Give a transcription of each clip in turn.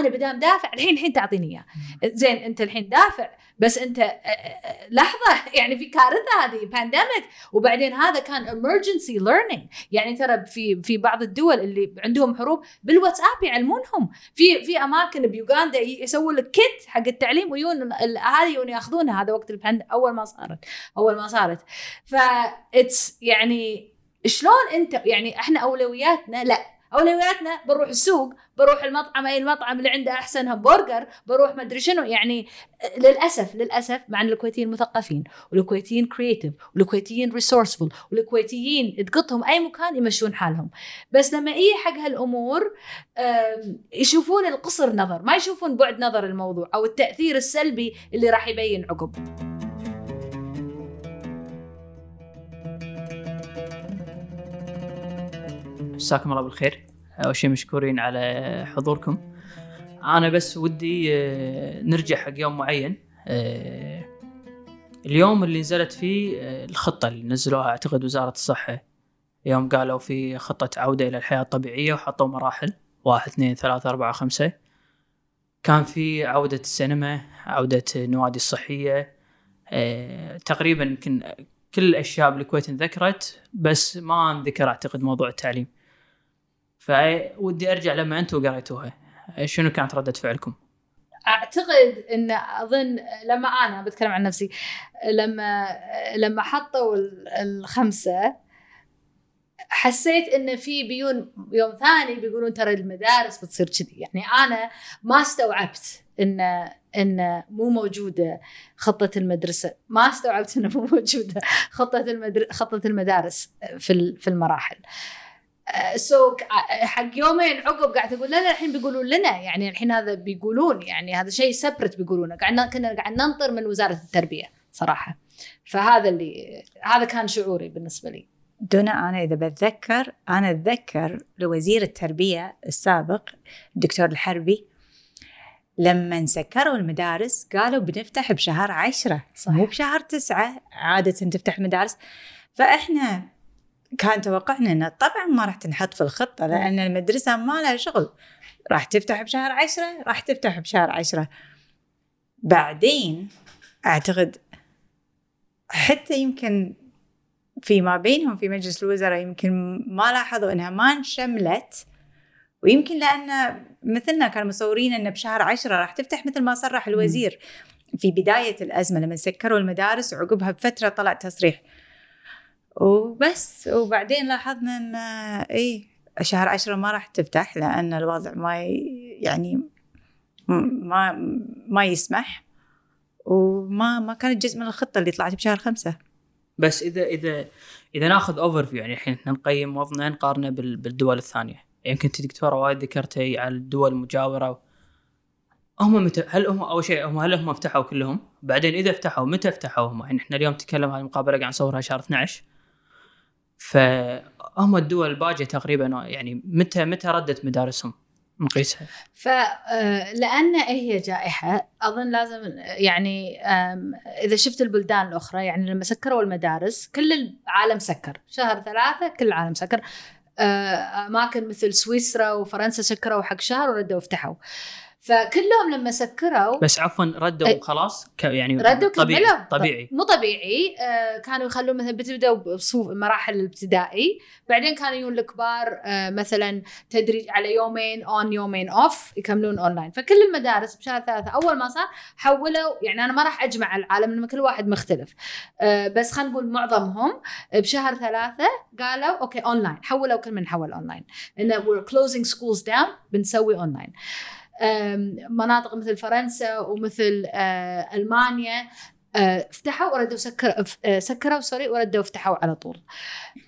أنا مدام دافع الحين الحين تعطيني إياه. زين أنت الحين دافع بس أنت لحظة يعني في كارثة هذه pandemic وبعدين هذا كان emergency learning. يعني ترى في في بعض الدول اللي عندهم حروب بالواتساب يعلمونهم. في في أماكن بيوغندا يسووا لك kit حق التعليم ويون يون ياخذونها هذا وقت ال pandemic أول ما صارت أول ما صارت. ف يعني شلون أنت يعني إحنا أولوياتنا لا. اولوياتنا بروح السوق بروح المطعم أي المطعم اللي عنده أحسن همبرجر بروح ما أدري شنو. يعني للأسف للأسف مع ان الكويتيين مثقفين والكويتيين كرييتيف والكويتيين ريسورسفul والكويتيين تقطهم أي مكان يمشون حالهم. بس لما يجي حق هالأمور يشوفون القصر نظر ما يشوفون بعد نظر الموضوع أو التأثير السلبي اللي راح يبين عقب. مساكم الله بالخير. أول شيء مشكورين على حضوركم. أنا بس ودي آه، نرجع حق يوم معين. آه، اليوم اللي نزلت فيه آه، الخطة اللي نزلوها أعتقد وزارة الصحة يوم قالوا في خطة عودة إلى الحياة الطبيعية وحطوا مراحل. واحد اثنين ثلاثة أربعة خمسة. كان في عودة السينما عودة النوادي الصحية. تقريبا كل الأشياء بالكويت انذكرت بس ما أنذكر أعتقد موضوع التعليم. فودي أرجع لما أنتم قريتوها. شنو كانت ردة فعلكم؟ أعتقد إن أظن لما أنا بتكلم عن نفسي لما لما حطوا الخمسة حسيت إن في بيون يوم ثاني بيقولون ترى المدارس بتصير كذي. يعني أنا ما استوعبت ان إن مو موجودة خطة المدرسة. ما استوعبت انه مو موجودة خطة المدر... خطة المدارس في في المراحل. سو حق يومين عقب قاعد أقول لا لا الحين بيقولون لنا. يعني الحين هذا بيقولون يعني هذا شيء سبرت بيقولونه. قاعد كنا قاعد ننطر من وزارة التربية صراحة. فهذا اللي هذا كان شعوري بالنسبة لي. دونا أنا إذا بتذكر أنا أتذكر لوزير التربية السابق الدكتور الحربي لما سكروا المدارس قالوا بنفتح بشهر عشرة. صح. مو بشهر تسعة عادة تفتح المدارس فإحنا كان توقعنا إنه طبعا ما راح تنحط في الخطة لأن المدرسة ما لها شغل. راح تفتح بشهر عشرة راح تفتح بشهر عشرة. بعدين أعتقد حتى يمكن فيما بينهم في مجلس الوزراء يمكن ما لاحظوا إنها ما انشملت. ويمكن لأن مثلنا كانوا مصورين انه بشهر عشرة راح تفتح مثل ما صرح الوزير. في بداية الأزمة لما سكروا المدارس وعقبها بفترة طلع تصريح. وبس وبعدين لاحظنا إن اي شهر عشرة ما راح تفتح لأن الوضع ما يعني ما ما يسمح وما ما كانت جزء من الخطة اللي طلعت بشهر خمسة بس إذا إذا إذا ناخذ overview يعني الحين إحنا نقيم وضعنا نقارنه بالدول الثانية يمكن انت دكتوره وايد ذكرتي على الدول المجاورة هم متى هل هم أول شيء هم هل هم فتحوا كلهم؟ بعدين إذا فتحوا متى فتحوا هم؟ يعني إحنا اليوم نتكلم هذه المقابلة قاعد نصورها شهر 12 فهم الدول الباجية تقريبا يعني متى متى ردت مدارسهم نقيسها فلان آه، هي جائحة أظن لازم يعني إذا شفت البلدان الأخرى يعني لما سكروا المدارس كل العالم سكر. شهر ثلاثة كل العالم سكر. آه، أماكن مثل سويسرا وفرنسا سكروا حق شهر وردوا وفتحوا فكلهم لما سكروا بس عفوا ردوا وخلاص يعني ردوا طبيعي طبيعي. مو طبيعي. آه كانوا يخلون مثلا بتبداوا بصفوف المراحل الابتدائي. بعدين كانوا يجون الكبار آه مثلا تدريج على يومين on يومين off يكملون اونلاين فكل المدارس بشهر ثلاثة أول ما صار حولوا يعني أنا ما راح أجمع العالم لأن كل واحد مختلف. آه بس خلينا نقول معظمهم بشهر ثلاثة قالوا okay online حولوا كل من حول اونلاين انه we're closing schools down بنسوي اونلاين مناطق مثل فرنسا ومثل آه، ألمانيا آه، فتحوا وردوا سكروا آه، سكروا sorry وردوا فتحوا على طول.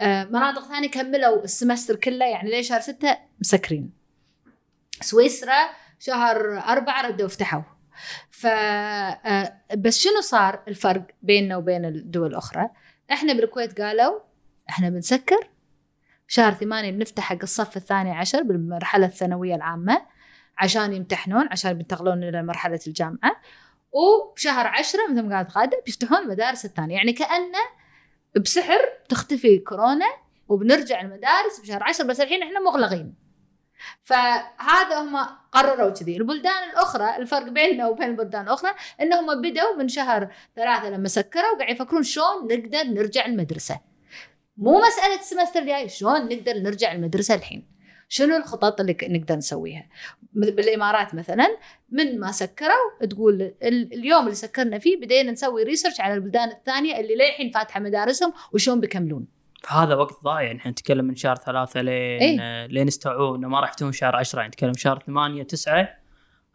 مناطق ثانية كملوا ال semester كله يعني ليش شهر ستة مسكرين. سويسرا شهر أربعة ردوا فتحوا ف بس شنو صار الفرق بيننا وبين الدول الأخرى؟ إحنا بالكويت قالوا إحنا بنسكر شهر ثمانية بنفتح حق الصف الثاني عشر بالمرحلة الثانوية العامة. عشان يمتحنون عشان بينتقلون إلى مرحلة الجامعة. وبشهر عشرة مثل ما قالت غادة بيفتحون المدارس الثانية. يعني كأنه بسحر تختفي كورونا وبنرجع المدارس بشهر عشرة بس الحين إحنا مغلقين. فهذا هم قرروا كذي. البلدان الأخرى الفرق بيننا وبين البلدان الأخرى إنهم بدوا من شهر ثلاثة لما سكروا قاعد يفكرون شلون نقدر نرجع المدرسة. مو مسألة ال semester الجاي شلون نقدر نرجع المدرسة الحين. شنو الخطط اللي نقدر نسويها بالإمارات مثلا من ما سكروا تقول ال- اليوم اللي سكرنا فيه بدينا نسوي research على البلدان الثانية اللي للحين فاتحة مدارسهم وشلون بيكملون فهذا وقت ضايع يعني إحنا نتكلم من شهر ثلاثة لين إيه. لين استوعبوا إنه ما راح يفتحون شهر 10 يعني نتكلم شهر ثمانية تسعة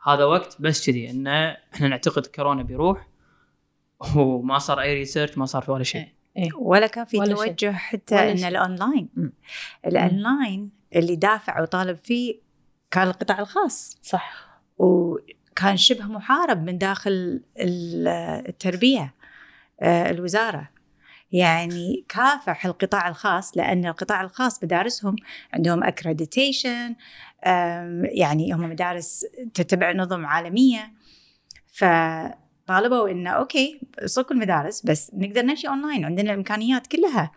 هذا وقت بس كذي انه إحنا نعتقد كورونا بيروح وما صار أي research ما صار في ولا شيء إيه. ولا كان في ولا شيء. توجه حتى ولا إن شيء. ال online. ال online اللي دافع وطالب فيه كان القطاع الخاص. صح. وكان شبه محارب من داخل ال- التربية آه، الوزارة. يعني كافح القطاع الخاص لأن القطاع الخاص مدارسهم عندهم accreditation يعني هم مدارس تتبع نظم عالمية. فطالبوا إنه okay صكوا المدارس بس نقدر نمشي اونلاين عندنا الإمكانيات كلها.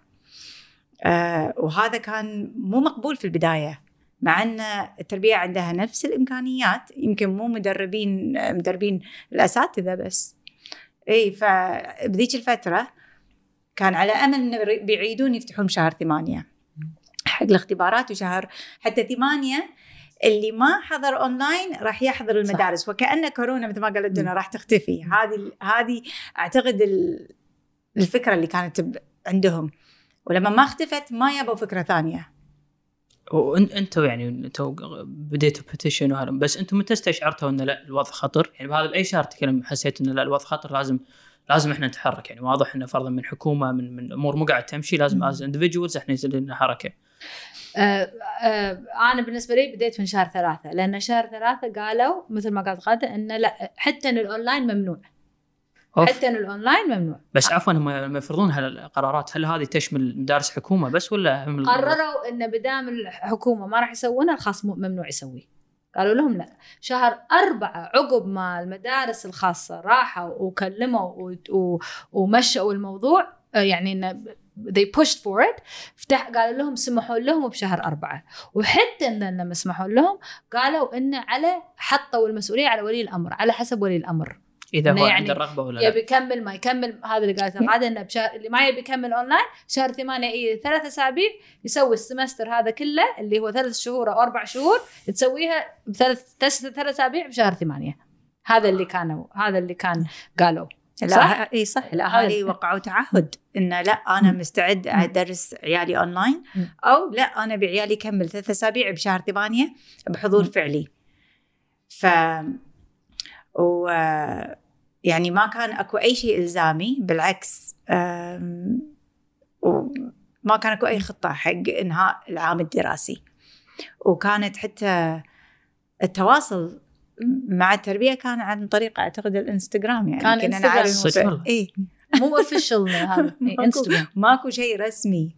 آه، وهذا كان مو مقبول في البداية مع أن التربية عندها نفس الإمكانيات يمكن مو مدربين مدربين الأساتذة بس. إي فبذيك الفترة كان على أمل انه بيعيدون يفتحون شهر ثمانية. حق الاختبارات وشهر حتى ثمانية اللي ما حضر أونلاين راح يحضر المدارس وكأن كورونا مثل ما قالت لنا راح تختفي. هذه هذه أعتقد ال- الفكرة اللي كانت عندهم. ولما ما اختفت ما يبوا فكرة ثانية وأنتم يعني أنتم بديتوا petition وهذا بس أنتم متى استشعرتوا إن لا الوضع خطر؟ يعني بهذا بأي شهر تكلم حسيت إن لا الوضع خطر لازم لازم إحنا نتحرك يعني واضح انه فرضا من حكومة من من أمور مو قاعد تمشي لازم. as individuals إحنا يصير لنا حركة. آه آه أنا بالنسبة لي بديت من شهر ثلاثة لأن شهر ثلاثة قالوا مثل ما قالت غاده انه لا حتى إن الاونلاين ممنوع أوف. حتى الأونلاين ممنوع. بس عفوا هم لما يفرضون هالقرارات. هل هذه تشمل مدارس حكومة بس ولا هم قرروا إن بدام الحكومة ما راح يسوونها الخاص ممنوع يسوي قالوا لهم لا. شهر أربعة عقب ما المدارس الخاصة راحوا وكلموا ومشوا الموضوع يعني إن they pushed for it فتح قالوا لهم سمحوا لهم بشهر أربعة. وحتى إن لما سمحوا لهم قالوا إن على حطوا المسؤولية على ولي الأمر على حسب ولي الأمر. إذا هو يعني عنده الرغبة ولا يبي لا يكمل ما يكمل هذا اللي قالته غاده إنه بشهر اللي ما يبي يكمل اونلاين شهر ثمانية اي ثلاث أسابيع يسوي ال semester هذا كله اللي هو ثلاث شهور أو أربع شهور تسويها بثلاث ثلاث أسابيع بشهر ثمانية هذا اللي كانوا هذا اللي كان قالوا لا صح؟ إي صح الاهالي وقعوا تعهد إنه لا أنا. مستعد. أدرس عيالي اونلاين. أو لا أنا بعيالي يكمل ثلاث أسابيع بشهر ثمانية بحضور. فعلي ف و يعني ما كان أكو أي شيء إلزامي بالعكس وما كان أكو أي خطة حق انهاء العام الدراسي. وكانت حتى التواصل مع التربية كان عن طريق أعتقد الإنستغرام يعني كان صدق والله. اي مو official هذا. ماكو- انستغرام ماكو شيء رسمي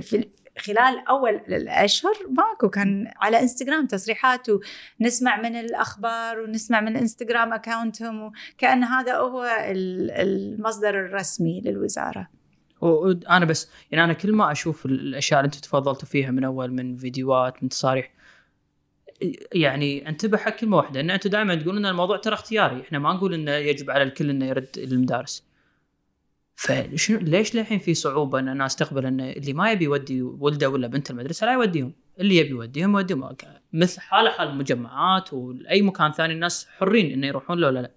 في خلال أول الأشهر ماكو كان على إنستغرام تصريحات ونسمع من الأخبار ونسمع من إنستغرام account هم وكأن هذا هو ال- المصدر الرسمي للوزارة. وأنا بس يعني أنا كل ما أشوف الأشياء اللي أنتم تفضلتوا فيها من أول من فيديوهات من تصاريح يعني أنتبه حق كلمة واحدة إن أنتم دائما تقولون إن الموضوع ترى اختياري إحنا ما نقول إنه يجب على الكل إنه يرد المدارس. فشنو ليش للحين في صعوبة إن الناس تقبل إن اللي ما يبي يودي ولده ولا بنته المدرسة لا يوديهم. اللي يبي يوديهم يوديهم. مثل حاله حال المجمعات وأي مكان ثاني الناس حرين إنه يروحون له ولا لا.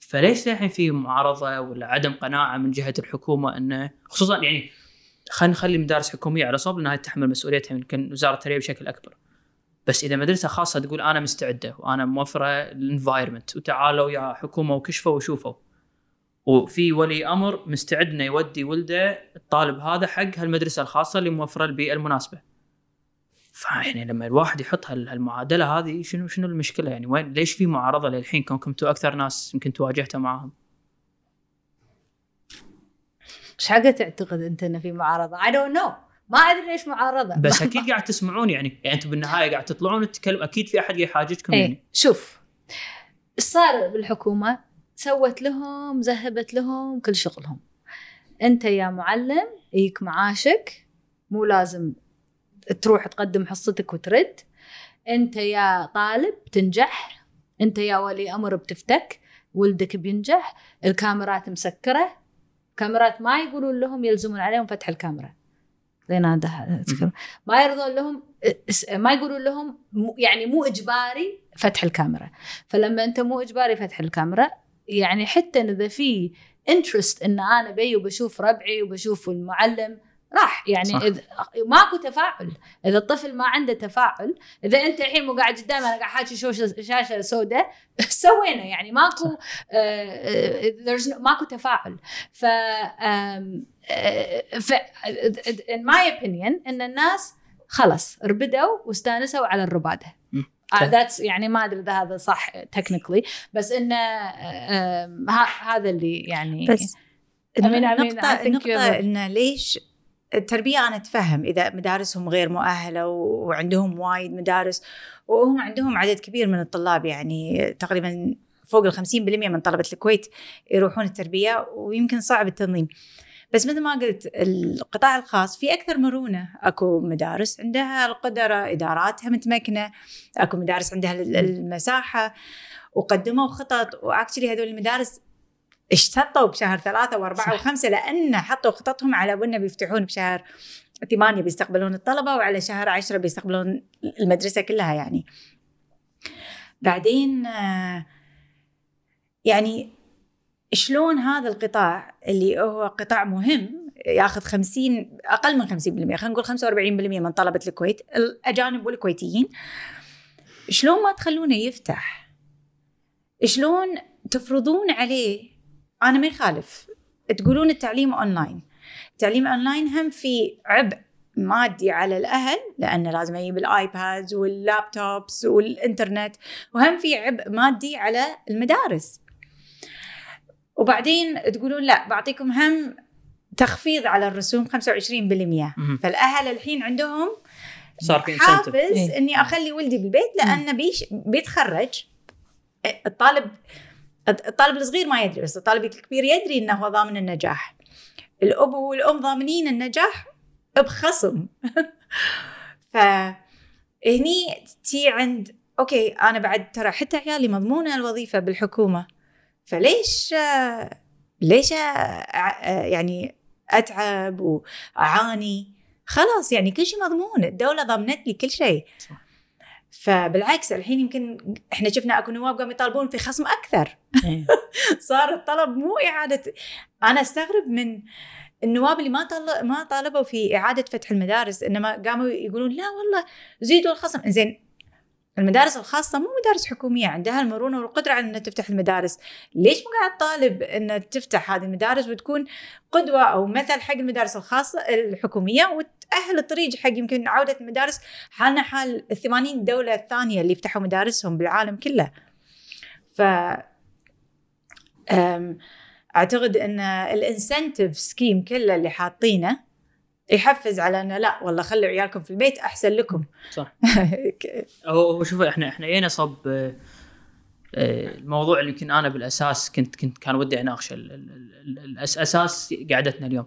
فليش للحين في معارضة ولا عدم قناعة من جهة الحكومة إنه خصوصا يعني خلينا نخلي مدارس حكومية على صوب انها تتحمل مسؤوليتها يمكن وزارة التربية بشكل أكبر. بس إذا مدرسة خاصة تقول أنا مستعدة وأنا موفرة الانفايرمنت وتعالوا يا حكومة وكشفوا وشوفوا. وفي ولي أمر مستعد إنه يودي ولده الطالب هذا حق هالمدرسة الخاصة اللي موفرة البيئة المناسبة. فيعني لما الواحد يحط هال- هالمعادلة هذه شنو شنو المشكلة يعني وين ليش في معارضة للحين كونكم أنتم أكثر ناس يمكن تواجهتوا معاهم؟ إيش حقة تعتقد أنت إنه في معارضة؟ I don't know ما أدري ليش معارضة بس أكيد قاعد تسمعون يعني يعني أنتم بالنهاية قاعد تطلعون تتكلم أكيد في أحد يحاججكم يعني إيه شوف إيش صار بالحكومة سوت لهم ذهبت لهم كل شغلهم. انت يا معلم يجيك معاشك مو لازم تروح تقدم حصتك وترد. انت يا طالب تنجح انت يا ولي أمر بتفتك ولدك بينجح الكاميرات مسكرة. كاميرات ما يقولون لهم يلزمون عليهم فتح الكاميرا. لين هذا. ما يرضون لهم ما يقولون لهم يعني مو إجباري فتح الكاميرا. فلما أنت مو إجباري فتح الكاميرا يعني حتى إذا في interest إن أنا بي وبشوف ربعي وبشوف المعلم راح. يعني صح. إذا ماكو تفاعل. إذا الطفل ما عنده تفاعل إذا أنت الحين مو قاعد قدامي أنا قاعد حاكي شاشة سوداء سوينا. يعني ماكو آه، آه، ماكو تفاعل. ف آه، ف in my opinion إن الناس خلص ربدوا واستانسوا على الربادة. مم. آه، يعني ما أدري إذا هذا صح تكنيكلي بس إنه آه، آم، ه- هذا اللي يعني بس I mean- I you're- إنه ليش التربية أنا أتفهم إذا مدارسهم غير مؤهلة وعندهم وايد مدارس وهم عندهم عدد كبير من الطلاب يعني تقريبا فوق ال 50% من طلبة الكويت يروحون التربية ويمكن صعب التنظيم بس مثل ما قلت القطاع الخاص في أكثر مرونة. أكو مدارس عندها القدرة إداراتها متمكنة أكو مدارس عندها ال- المساحة وقدموا خطط. واكشلي هذول المدارس اشتطوا بشهر ثلاثة وأربعة صح. وخمسة لأن حطوا خططهم على أنه بيفتحون بشهر ثمانية بيستقبلون الطلبة وعلى شهر عشرة بيستقبلون المدرسة كلها يعني. بعدين آه، يعني شلون هذا القطاع اللي هو قطاع مهم ياخذ 50 أقل من 50% خلينا نقول 45% من طلبة الكويت الأجانب والكويتيين. شلون ما تخلونه يفتح؟ شلون تفرضون عليه؟ أنا ما يخالف تقولون التعليم أونلاين. التعليم أونلاين هم في عبء مادي على الأهل لأنه لازم يجيب ال iPads وال laptops والإنترنت وهم في عبء مادي على المدارس. وبعدين تقولون لا بعطيكم هم تخفيض على الرسوم 25% مهم. فالأهل الحين عندهم صار في حافز إيه. إني أخلي ولدي بالبيت لأنه بيش بيتخرج. الطالب الطالب الصغير ما يدري بس الطالب الكبير يدري إنه هو ضامن النجاح. الأب والأم ضامنين النجاح بخصم. فهني تي عند okay أنا بعد ترى حتى عيالي مضمونة الوظيفة بالحكومة. فليش ليش يعني أتعب وأعاني؟ خلاص يعني كل شيء مضمون الدولة ضمنت لي كل شيء. صح. فبالعكس الحين يمكن إحنا شفنا أكو نواب قاموا يطالبون في خصم أكثر. إيه. صار الطلب مو إعادة. أنا أستغرب من النواب اللي ما طل... ما طالبوا في إعادة فتح المدارس إنما قاموا يقولون لا والله زيدوا الخصم. زين المدارس الخاصة مو مدارس حكومية عندها المرونة والقدرة على أنها تفتح المدارس. ليش مو قاعد طالب أن تفتح هذه المدارس وتكون قدوة أو مثل حق المدارس الخاصة الحكومية؟ وتأهل الطريق حق يمكن عودة المدارس حالنا حال الثمانين دولة الثانية اللي فتحوا مدارسهم بالعالم كله. ف أم، أعتقد إن ال incentive scheme كله اللي حاطينه يحفز على إنه لا والله خلوا عيالكم في البيت أحسن لكم. صح. هو شوف إحنا إحنا جينا صب آه، آه، الموضوع اللي يمكن أنا بالأساس كنت كنت كان ودي أناقشه الاساس قعدتنا اليوم.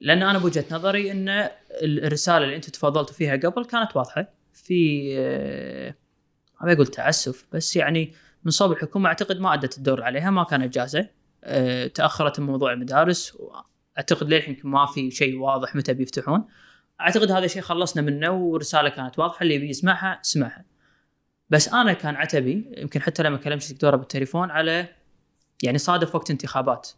لأن أنا بوجهة نظري إن ال- الرسالة اللي أنتم تفضلتوا فيها قبل كانت واضحة. في آه، ما بقول تعسف بس يعني من صوب الحكومة أعتقد ما أدت الدور عليها ما كانت جاهزة. تأخرت موضوع المدارس أعتقد للحين ما في شيء واضح متى بيفتحون. أعتقد هذا الشيء خلصنا منه ورسالة كانت واضحة اللي يبي يسمعها سمعها. بس أنا كان عتبي يمكن حتى لما كلمت الدكتوره بالتليفون على يعني صادف وقت انتخابات.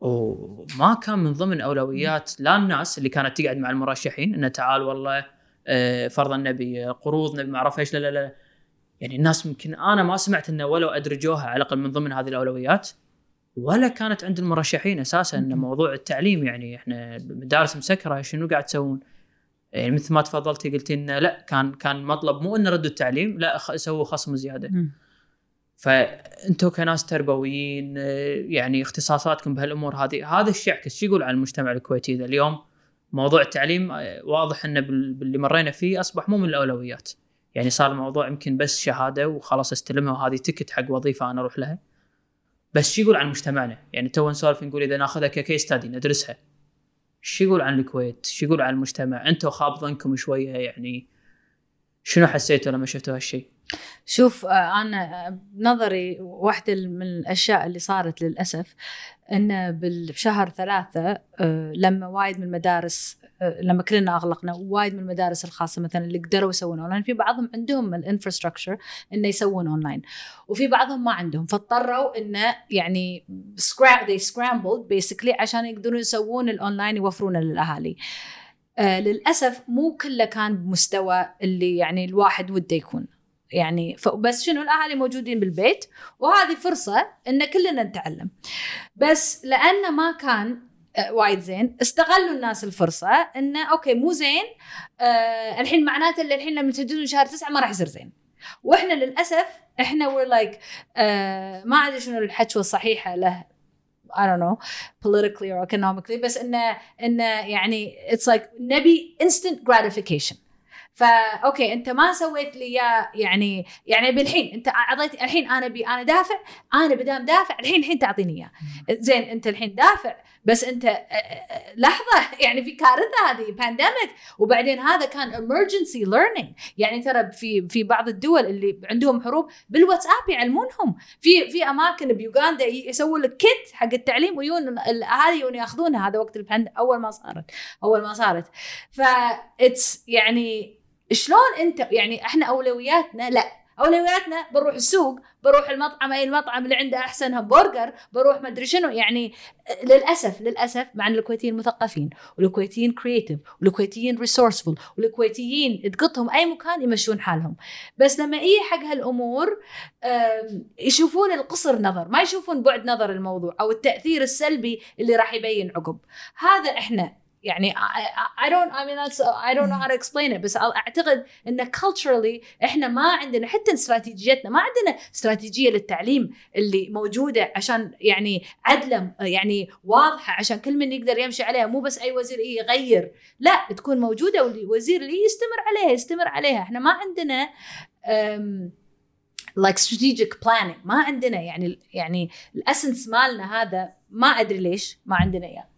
وما كان من ضمن أولويات لا الناس اللي كانت تقعد مع المرشحين إنه تعال والله آه، فرضا نبي قروض نبي ما أعرف إيش لا لا لا. يعني الناس يمكن أنا ما سمعت إنه ولو أدرجوها على الأقل من ضمن هذه الأولويات. ولا كانت عند المرشحين أساسا إن موضوع التعليم يعني إحنا المدارس مسكرة شنو قاعد تسوون؟ يعني مثل ما تفضلتي قلتي إنه لا كان كان مطلب مو إنه ردوا التعليم لا سووا خصم زيادة. فانتم كناس تربويين يعني اختصاصاتكم بهالأمور هذه هذا الشيء يعكس شو يقول عن المجتمع الكويتي إذا اليوم موضوع التعليم آه، واضح إنه بال- باللي مرينا فيه أصبح مو من الأولويات. يعني صار الموضوع يمكن بس شهادة وخلاص استلمها وهذه ticket حق وظيفة أنا أروح لها. بس شو يقول عن مجتمعنا؟ يعني تو نسولف نقول إذا ناخذها ك case study ندرسها. شو يقول عن الكويت؟ شو يقول عن المجتمع؟ أنتم خاب ظنكم شوية يعني. شنو حسيتوا لما شفتوا هالشيء؟ شوف آه، أنا آه، بنظري واحدة من الأشياء اللي صارت للأسف انه بشهر ثلاثة آه، لما وايد من المدارس لما كلنا أغلقنا وايد من المدارس الخاصة مثلا اللي قدروا يسوون اونلاين في بعضهم عندهم ال infrastructure انه يسوون اونلاين وفي بعضهم ما عندهم فاضطروا انه يعني they scrambled basically عشان يقدرون يسوون الاونلاين يوفرونه للأهالي. آه للأسف مو كله كان بمستوى اللي يعني الواحد وده يكون. يعني بس شنو الأهالي موجودين بالبيت؟ وهذه فرصة إن كلنا نتعلم. بس لأنه ما كان آه، وايد زين استغلوا الناس الفرصة انه okay مو زين آه الحين معناته اللي الحين لما تجدون شهر تسعة ما راح يصير زين. وإحنا للأسف إحنا we're like like, آه ما أدري شنو الحكوه الصحيحه له I don't know politically or economically بس انه انه يعني it's like نبي instant gratification. فا okay أنت ما سويت لي اياه يعني يعني بالحين أنت اعطيتني الحين أنا بي أنا دافع أنا بدام دافع الحين الحين تعطيني إياه. زين أنت الحين دافع بس أنت لحظة يعني في كارثة هذه pandemic وبعدين هذا كان emergency learning. يعني ترى في في بعض الدول اللي عندهم حروب بالواتساب يعلمونهم. في في أماكن بيوغندا يسووا لك kit حق التعليم ويون الاهالي ياخذونها هذا وقت ال pandemic أول ما صارت أول ما صارت. ف يعني شلون انت يعني إحنا اولوياتنا لا اولوياتنا بنروح السوق بروح المطعم أي المطعم اللي عنده أحسن همبرجر بروح ما أدري شنو يعني للأسف للأسف مع إن الكويتيين مثقفين والكويتيين creative والكويتيين resourceful والكويتيين تقطهم أي مكان يمشون حالهم. بس لما يجي حق هالأمور يشوفون القصر نظر ما يشوفون بعد نظر الموضوع أو التأثير السلبي اللي راح يبين عقب. هذا إحنا يعني I, I don't I mean that's I don't know how to explain it بس أعتقد إن culturally إحنا ما عندنا حتى استراتيجيتنا ما عندنا استراتيجية للتعليم اللي موجودة عشان يعني عدلة يعني واضحة عشان كل من يقدر يمشي عليها مو بس أي وزير إيه يغير لا تكون موجودة والوزير اللي يستمر عليها يستمر عليها. إحنا ما عندنا like strategic planning ما عندنا يعني يعني الاسنس مالنا هذا ما أدري ليش ما عندنا إياه.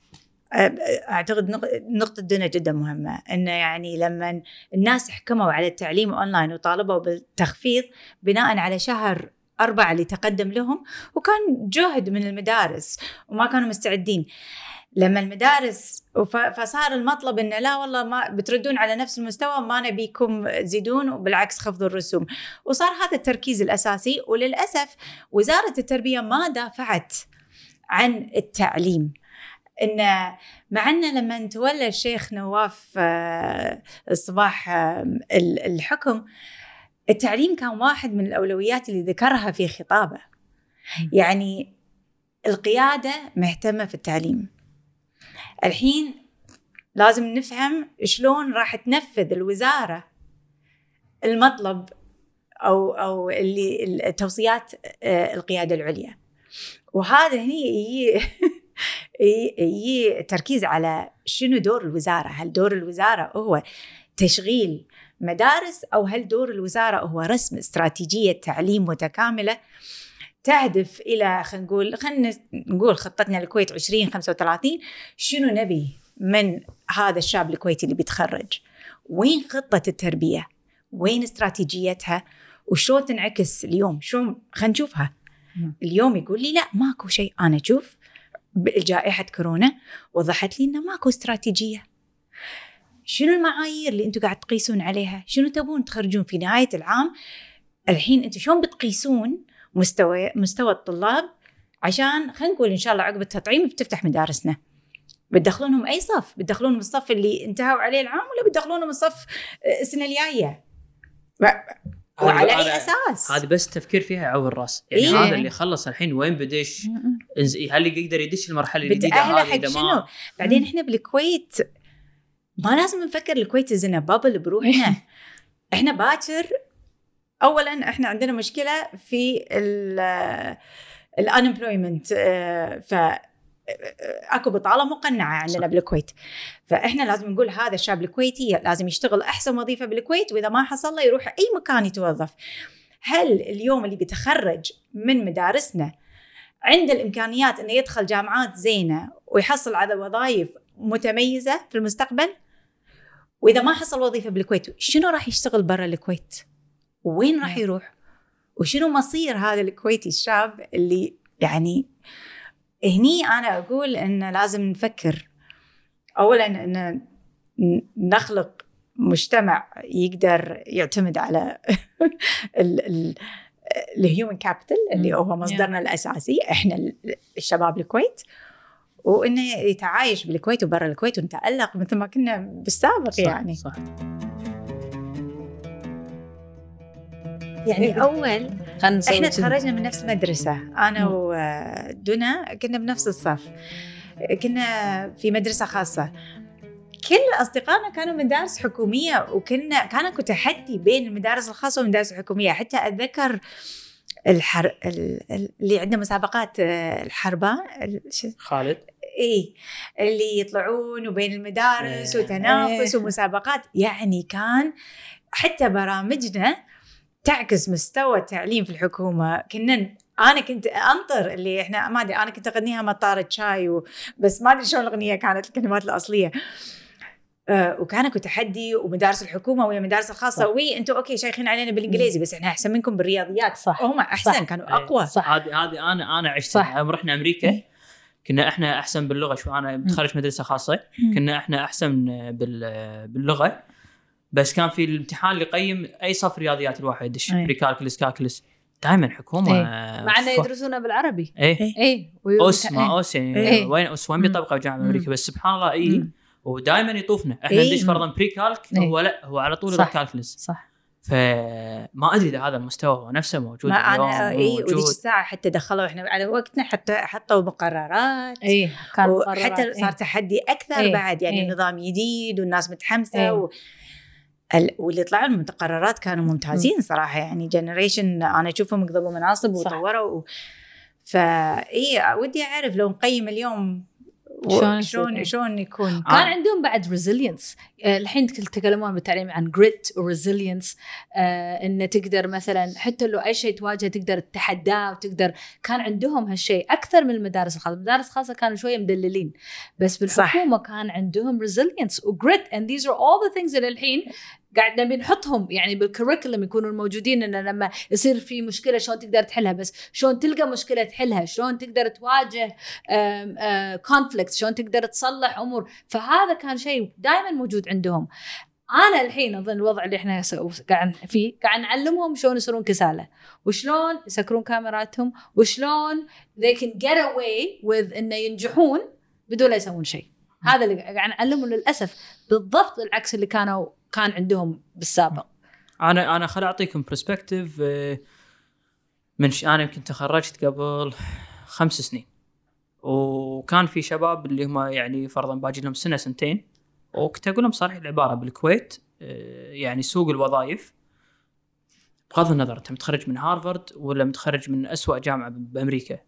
أعتقد نقطة دنا جدا مهمة انه يعني لما الناس حكموا على التعليم أونلاين وطالبوا بالتخفيض بناء على شهر أربعة اللي تقدم لهم وكان جهد من المدارس وما كانوا مستعدين. لما المدارس فصار المطلب إنه لا والله ما بتردون على نفس المستوى ما نبيكم تزيدون وبالعكس خفضوا الرسوم. وصار هذا التركيز الأساسي وللأسف وزارة التربية ما دافعت عن التعليم. إن مع إن لما تولى الشيخ نواف آه، الصباح آه، الحكم التعليم كان واحد من الأولويات اللي ذكرها في خطابه. يعني القيادة مهتمة في التعليم. الحين لازم نفهم شلون راح تنفذ الوزارة المطلب أو أو اللي توصيات آه، القيادة العليا. وهذا هني يجي تركيز على شنو دور الوزارة؟ هل دور الوزارة هو تشغيل مدارس أو هل دور الوزارة هو رسم استراتيجية تعليم متكاملة تهدف إلى خلينا نقول خلينا نقول خطتنا الكويت 2035 شنو نبي من هذا الشاب الكويتي اللي بيتخرج؟ وين خطة التربية؟ وين استراتيجيتها؟ وشلون تنعكس اليوم؟ شو خلينا نشوفها؟ اليوم يقول لي لا ماكو شيء. أنا أشوف بجائحة كورونا وضحت لي إنه ماكو استراتيجية. شنو المعايير اللي أنتم قاعد تقيسون عليها؟ شنو تبون تخرجون في نهاية العام؟ الحين أنتم شلون بتقيسون مستوى مستوى الطلاب؟ عشان خلينا نقول إن شاء الله عقب التطعيم بتفتح مدارسنا. بتدخلونهم أي صف؟ بتدخلونهم الصف اللي انتهوا عليه العام ولا بتدخلونهم الصف السنة الجاية؟ وعلى أي أساس؟ هذا بس تفكير فيها يعور الرأس. يعني إيه؟ هذا اللي خلص الحين وين بديش هل يقدر يدش المرحلة الجديدة؟ هذه إذا ما بعدين إحنا بالكويت ما لازم نفكر الكويت زنا بابل بروحنا. إحنا باكر اولا إحنا عندنا مشكلة في ال unemployment آه، ف اكو بطاله مقنعه عندنا بالكويت. فاحنا لازم نقول هذا الشاب الكويتي لازم يشتغل احسن وظيفه بالكويت واذا ما حصل له يروح اي مكان يتوظف. هل اليوم اللي بيتخرج من مدارسنا عنده الامكانيات انه يدخل جامعات زينة ويحصل على وظائف متميزة في المستقبل؟ واذا ما حصل وظيفة بالكويت شنو راح يشتغل برا الكويت؟ وين راح. يروح؟ وشنو مصير هذا الكويتي الشاب اللي يعني هني أنا أقول إن لازم نفكر. اولا إن نخلق مجتمع يقدر يعتمد على ال human capital اللي هو مصدرنا الأساسي إحنا ال- الشباب الكويت. وإنه يتعايش بالكويت وبرا الكويت ونتالق مثل ما كنا بالسابق صح يعني. صح. يعني أول خلينا إحنا. تخرجنا من نفس المدرسة أنا. ودنا كنا بنفس الصف كنا في مدرسة خاصة كل أصدقائنا كانوا مدارس حكومية وكنا كان اكو تحدي بين المدارس الخاصة والمدارس الحكومية حتى أتذكر الحر ال- ال- اللي عنده مسابقات آه، الحربة خالد إي اللي يطلعون وبين المدارس إيه. وتنافس إيه. ومسابقات يعني كان حتى برامجنا تعكس مستوى التعليم في الحكومة كنا أنا كنت أنطر اللي إحنا ما أدري أنا كنت أغنيها مطارة شاي و... بس ما أدري شلون الأغنية كانت الكلمات الأصلية آه، وكان أكو تحدي ومدارس الحكومة ويا المدارس الخاصة صح. وي أنتم okay شايخين علينا بالإنجليزي بس إحنا أحسن منكم بالرياضيات صح. هم أحسن صح. كانوا إيه. أقوى صح. هذه هذه أنا أنا عشت صح. يوم رحنا أمريكا. كنا إحنا أحسن باللغة شو أنا متخرج مدرسة خاصة. كنا إحنا أحسن بال- باللغة بس كان في الامتحان اللي يقيم أي صف رياضيات الواحد يدش إيه. pre-calculus دائما حكومة إيه. مع إنه يدرسونها بالعربي إيه اي اوس ما اوس يعني إيه. وين اوس وين مم. بيطبقها بجامعه. أمريكا بس سبحان الله اي. ودائما يطوفنا إحنا إيه. ندش فرضا pre-calc إيه. هو لا هو على طول صح. calculus صح فما أدري إذا هذا المستوى هو نفسه موجود ما أنا اي. وذيك الساعة حتى دخلوا إحنا على وقتنا حتى حطوا مقررات اي كان وحتى مقررات. صار تحدي أكثر إيه. بعد يعني إيه. نظام جديد والناس متحمسة إيه. واللي طلعوا من المقررات كانوا ممتازين صراحة يعني generation أنا أشوفهم قضبوا مناصب. وطوروا و... فاي ودي أعرف لو نقيم اليوم شلون شلون يصير؟ شلون يكون؟ كان آه. عندهم بعد resilience الحين تتكلمون بالتعليم عن grit و resilience انه تقدر مثلا حتى لو أي شيء تواجهه تقدر تتحداه وتقدر كان عندهم هالشيء أكثر من المدارس الخاصة، المدارس الخاصة كانوا شوية مدللين. بس بالحكومة كان عندهم resilience و grit and these are all the things اللي الحين قاعد نبي نحطهم يعني بالكريكولم يكونوا موجودين انه لما يصير في مشكلة شلون تقدر تحلها؟ بس شلون تلقى مشكلة تحلها؟ شلون تقدر تواجه كونفليكت شلون تقدر تصلح أمور؟ فهذا كان شيء دائما موجود عندهم. أنا الحين أظن الوضع اللي إحنا قاعد فيه قاعد نعلمهم شلون يصيرون كسالة. وشلون يسكرون كاميراتهم؟ وشلون they can get away with إنه ينجحون بدون لا يسوون شيء. هذا اللي قاعد نعلمهم للأسف. بالضبط العكس اللي كانوا كان عندهم بالسابق. أنا أنا خل أعطيكم برسبكتيف من ش... أنا يمكن تخرجت قبل خمس سنين. وكان في شباب اللي هم يعني فرضا باقي لهم سنة سنتين. وكنت أقول لهم صريح العبارة بالكويت آه، يعني سوق الوظائف. بغض النظر أنت متخرج من هارفارد ولا متخرج من أسوأ جامعة بأمريكا.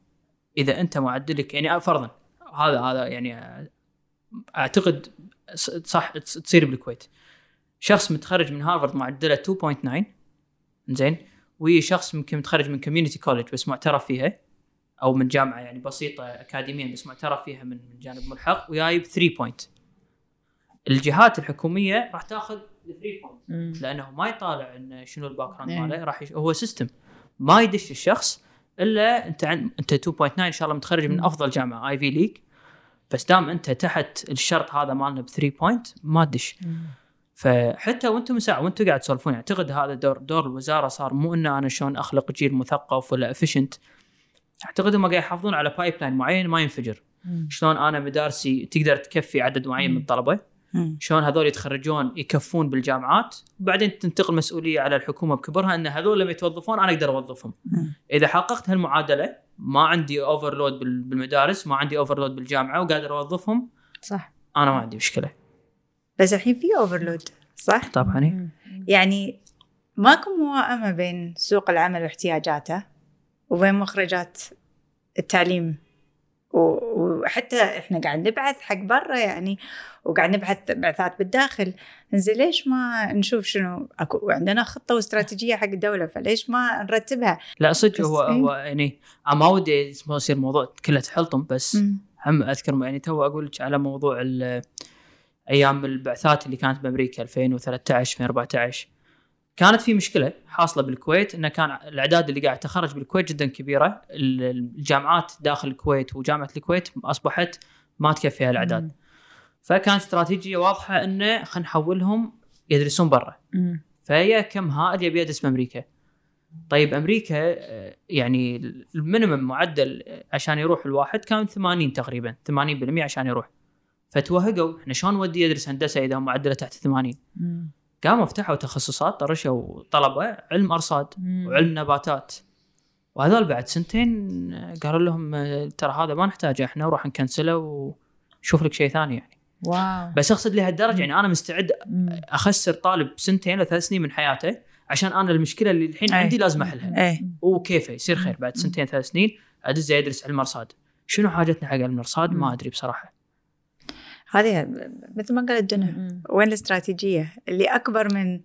إذا أنت معدلك يعني فرضا هذا هذا يعني أعتقد صح تص- تصير بالكويت. شخص متخرج من هارفارد معدله 2.9 زين. وشخص يمكن متخرج من community college بس معترف فيها أو من جامعة يعني بسيطة اكاديميا بس معترف فيها من من جانب ملحق وجايب 3 point الجهات الحكومية راح تاخذ 3 point لأنه ما يطالع انه شنو ال background إيه. ماله راح يش... هو system ما يدش الشخص إلا أنت عن... أنت 2.9 إن شاء الله متخرج من. أفضل جامعة Ivy League بس دام أنت تحت الشرط هذا مالنا ب 3 point ما تدش. فحتى وأنتم ساعة وأنتم قاعد تسولفون أعتقد هذا دور دور الوزارة صار مو ان أنا شلون أخلق جيل مثقف ولا efficient أعتقد هم قاعد يحافظون على pipeline معين ما ينفجر. شلون أنا مدارسي تقدر تكفي عدد معين من. الطلبة. شلون هذول يتخرجون يكفون بالجامعات؟ وبعدين تنتقل مسؤولية على الحكومة بكبرها إن هذول لما يتوظفون أنا أقدر أوظفهم. إذا حققت هالمعادلة ما عندي overload بالمدارس ما عندي overload بالجامعة وقادر أوظفهم صح. أنا ما عندي مشكلة. بس الحين في overload صح؟ طبعا إيه. يعني ماكو موائمة بين سوق العمل واحتياجاته وبين مخرجات التعليم وحتى إحنا قاعد نبعث حق برا يعني وقاعد نبعث بعثات بالداخل إنزين ليش ما نشوف شنو أكو عندنا خطة واستراتيجية حق الدولة فليش ما نرتبها؟ لا صدق هو إيه. هو يعني ما ودي يصير موضوع كله تحلطم بس. هم أذكر يعني تو أقول لك على موضوع ال- أيام البعثات اللي كانت بأمريكا 2013 2014 كانت في مشكلة حاصلة بالكويت انه كان الأعداد اللي قاعد تخرج بالكويت جدا كبيرة. ال- الجامعات داخل الكويت وجامعة الكويت أصبحت ما تكفي هالأعداد. فكانت استراتيجية واضحة إنه خلينا نحولهم يدرسون برا. فهي كم هائل يبي يدرس بأمريكا. طيب أمريكا آه، يعني المينيمم معدل عشان يروح الواحد كان 80 تقريبا 80% عشان يروح. فتوهقوا إحنا شلون نودي يدرس هندسة إذا معدلة تحت 80 مم. قاموا فتحوا تخصصات طرشوا طلبه علم أرصاد مم. وعلم نباتات. وهذول بعد سنتين قالوا لهم ترى هذا ما نحتاجه إحنا وراح نكنسله وشوف لك شيء ثاني يعني. واو. بس أقصد لهالدرجة يعني أنا مستعد. أخسر طالب سنتين أو ثلاث سنين من حياته عشان أنا المشكلة اللي الحين أي. عندي لازم أحلها. إيه. وكيفه يصير خير بعد سنتين ثلاث سنين؟ ادزه يدرس علم أرصاد. شنو حاجتنا حق علم الارصاد ما أدري بصراحة. هذه مثل ما قالت مم. وين الاستراتيجية؟ اللي أكبر من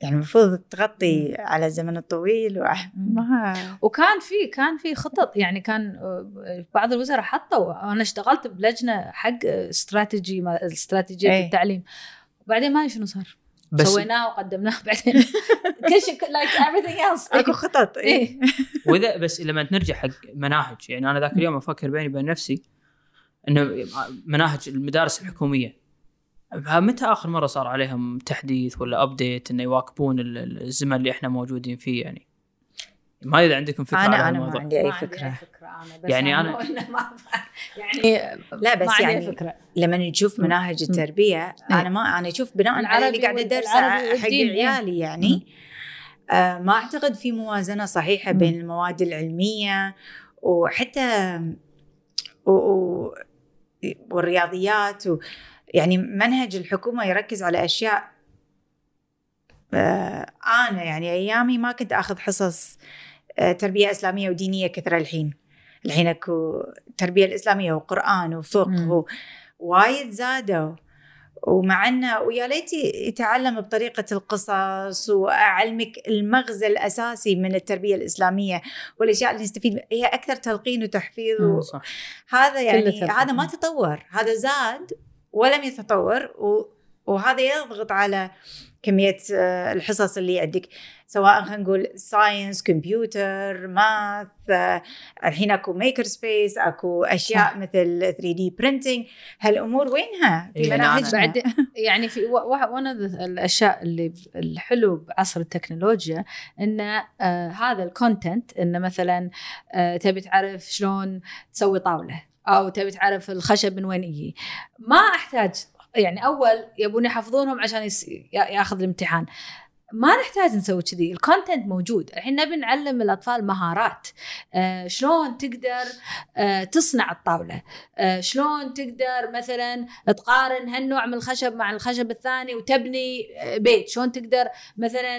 يعني المفروض تغطي على الزمن الطويل ما وكان في كان في خطط. يعني كان آه، بعض الوزراء حطوا أنا اشتغلت بلجنة حق استراتيجي ما- استراتيجية أي. التعليم. وبعدين ما شنو صار. بس سويناه وقدمناه بعدين. كل شيء like everything else. أكو خطط إيه. إيه. واذا بس لما نرجع حق مناهج يعني أنا ذاك اليوم أفكر بيني وبين نفسي إنه مناهج المدارس الحكومية متى آخر مرة صار عليهم تحديث ولا update إنه يواكبون ال- ال- الزمن اللي إحنا موجودين فيه يعني ما إذا عندكم فكرة على أنا أنا ما عندي أي ما عندي فكرة فكرة أنا بس يعني أنا أنا- ما يعني لا بس يعني فكرة لما نشوف مم. مناهج التربية إيه. أنا ما أنا أشوف بناء على اللي أدرسه العربي حق إيه. عيالي يعني آه ما أعتقد في موازنة صحيحة مم. بين المواد العلمية وحتى و... والرياضيات و... يعني منهج الحكومة يركز على أشياء آه أنا يعني أيامي ما كنت أخذ حصص آه تربية إسلامية ودينية كثر الحين. الحين أكو التربيه الإسلامية وقرآن وفقه وايد زادوا. ومع إنه ويا ليت يتعلم بطريقة القصص وأعلمك المغزى الأساسي من التربية الإسلامية والأشياء اللي نستفيد هي أكثر تلقين وتحفيظ. و- صح هذا يعني. هذا ما تطور هذا زاد ولم يتطور و- وهذا يضغط على كمية آه، الحصص اللي عندك سواء خلينا نقول science computer math الحين أكو makerspace أكو أشياء صح. مثل 3D printing هالأمور وينها؟ في إيه، أنا- مناهجنا بعد. يعني في one الأشياء اللي الحلو بعصر التكنولوجيا إن آه هذا ال content انه مثلا آه تبي تعرف شلون تسوي طاولة أو تبي تعرف الخشب من وين يجي. ما أحتاج يعني أول يبون يحفظونهم عشان يأخذ الامتحان. ما نحتاج نسوي كذي. الكونتنت موجود. الحين نبي نعلم الأطفال مهارات. آه شلون تقدر آه تصنع الطاولة. آه شلون تقدر مثلا تقارن هالنوع من الخشب مع الخشب الثاني وتبني بيت. شلون تقدر مثلا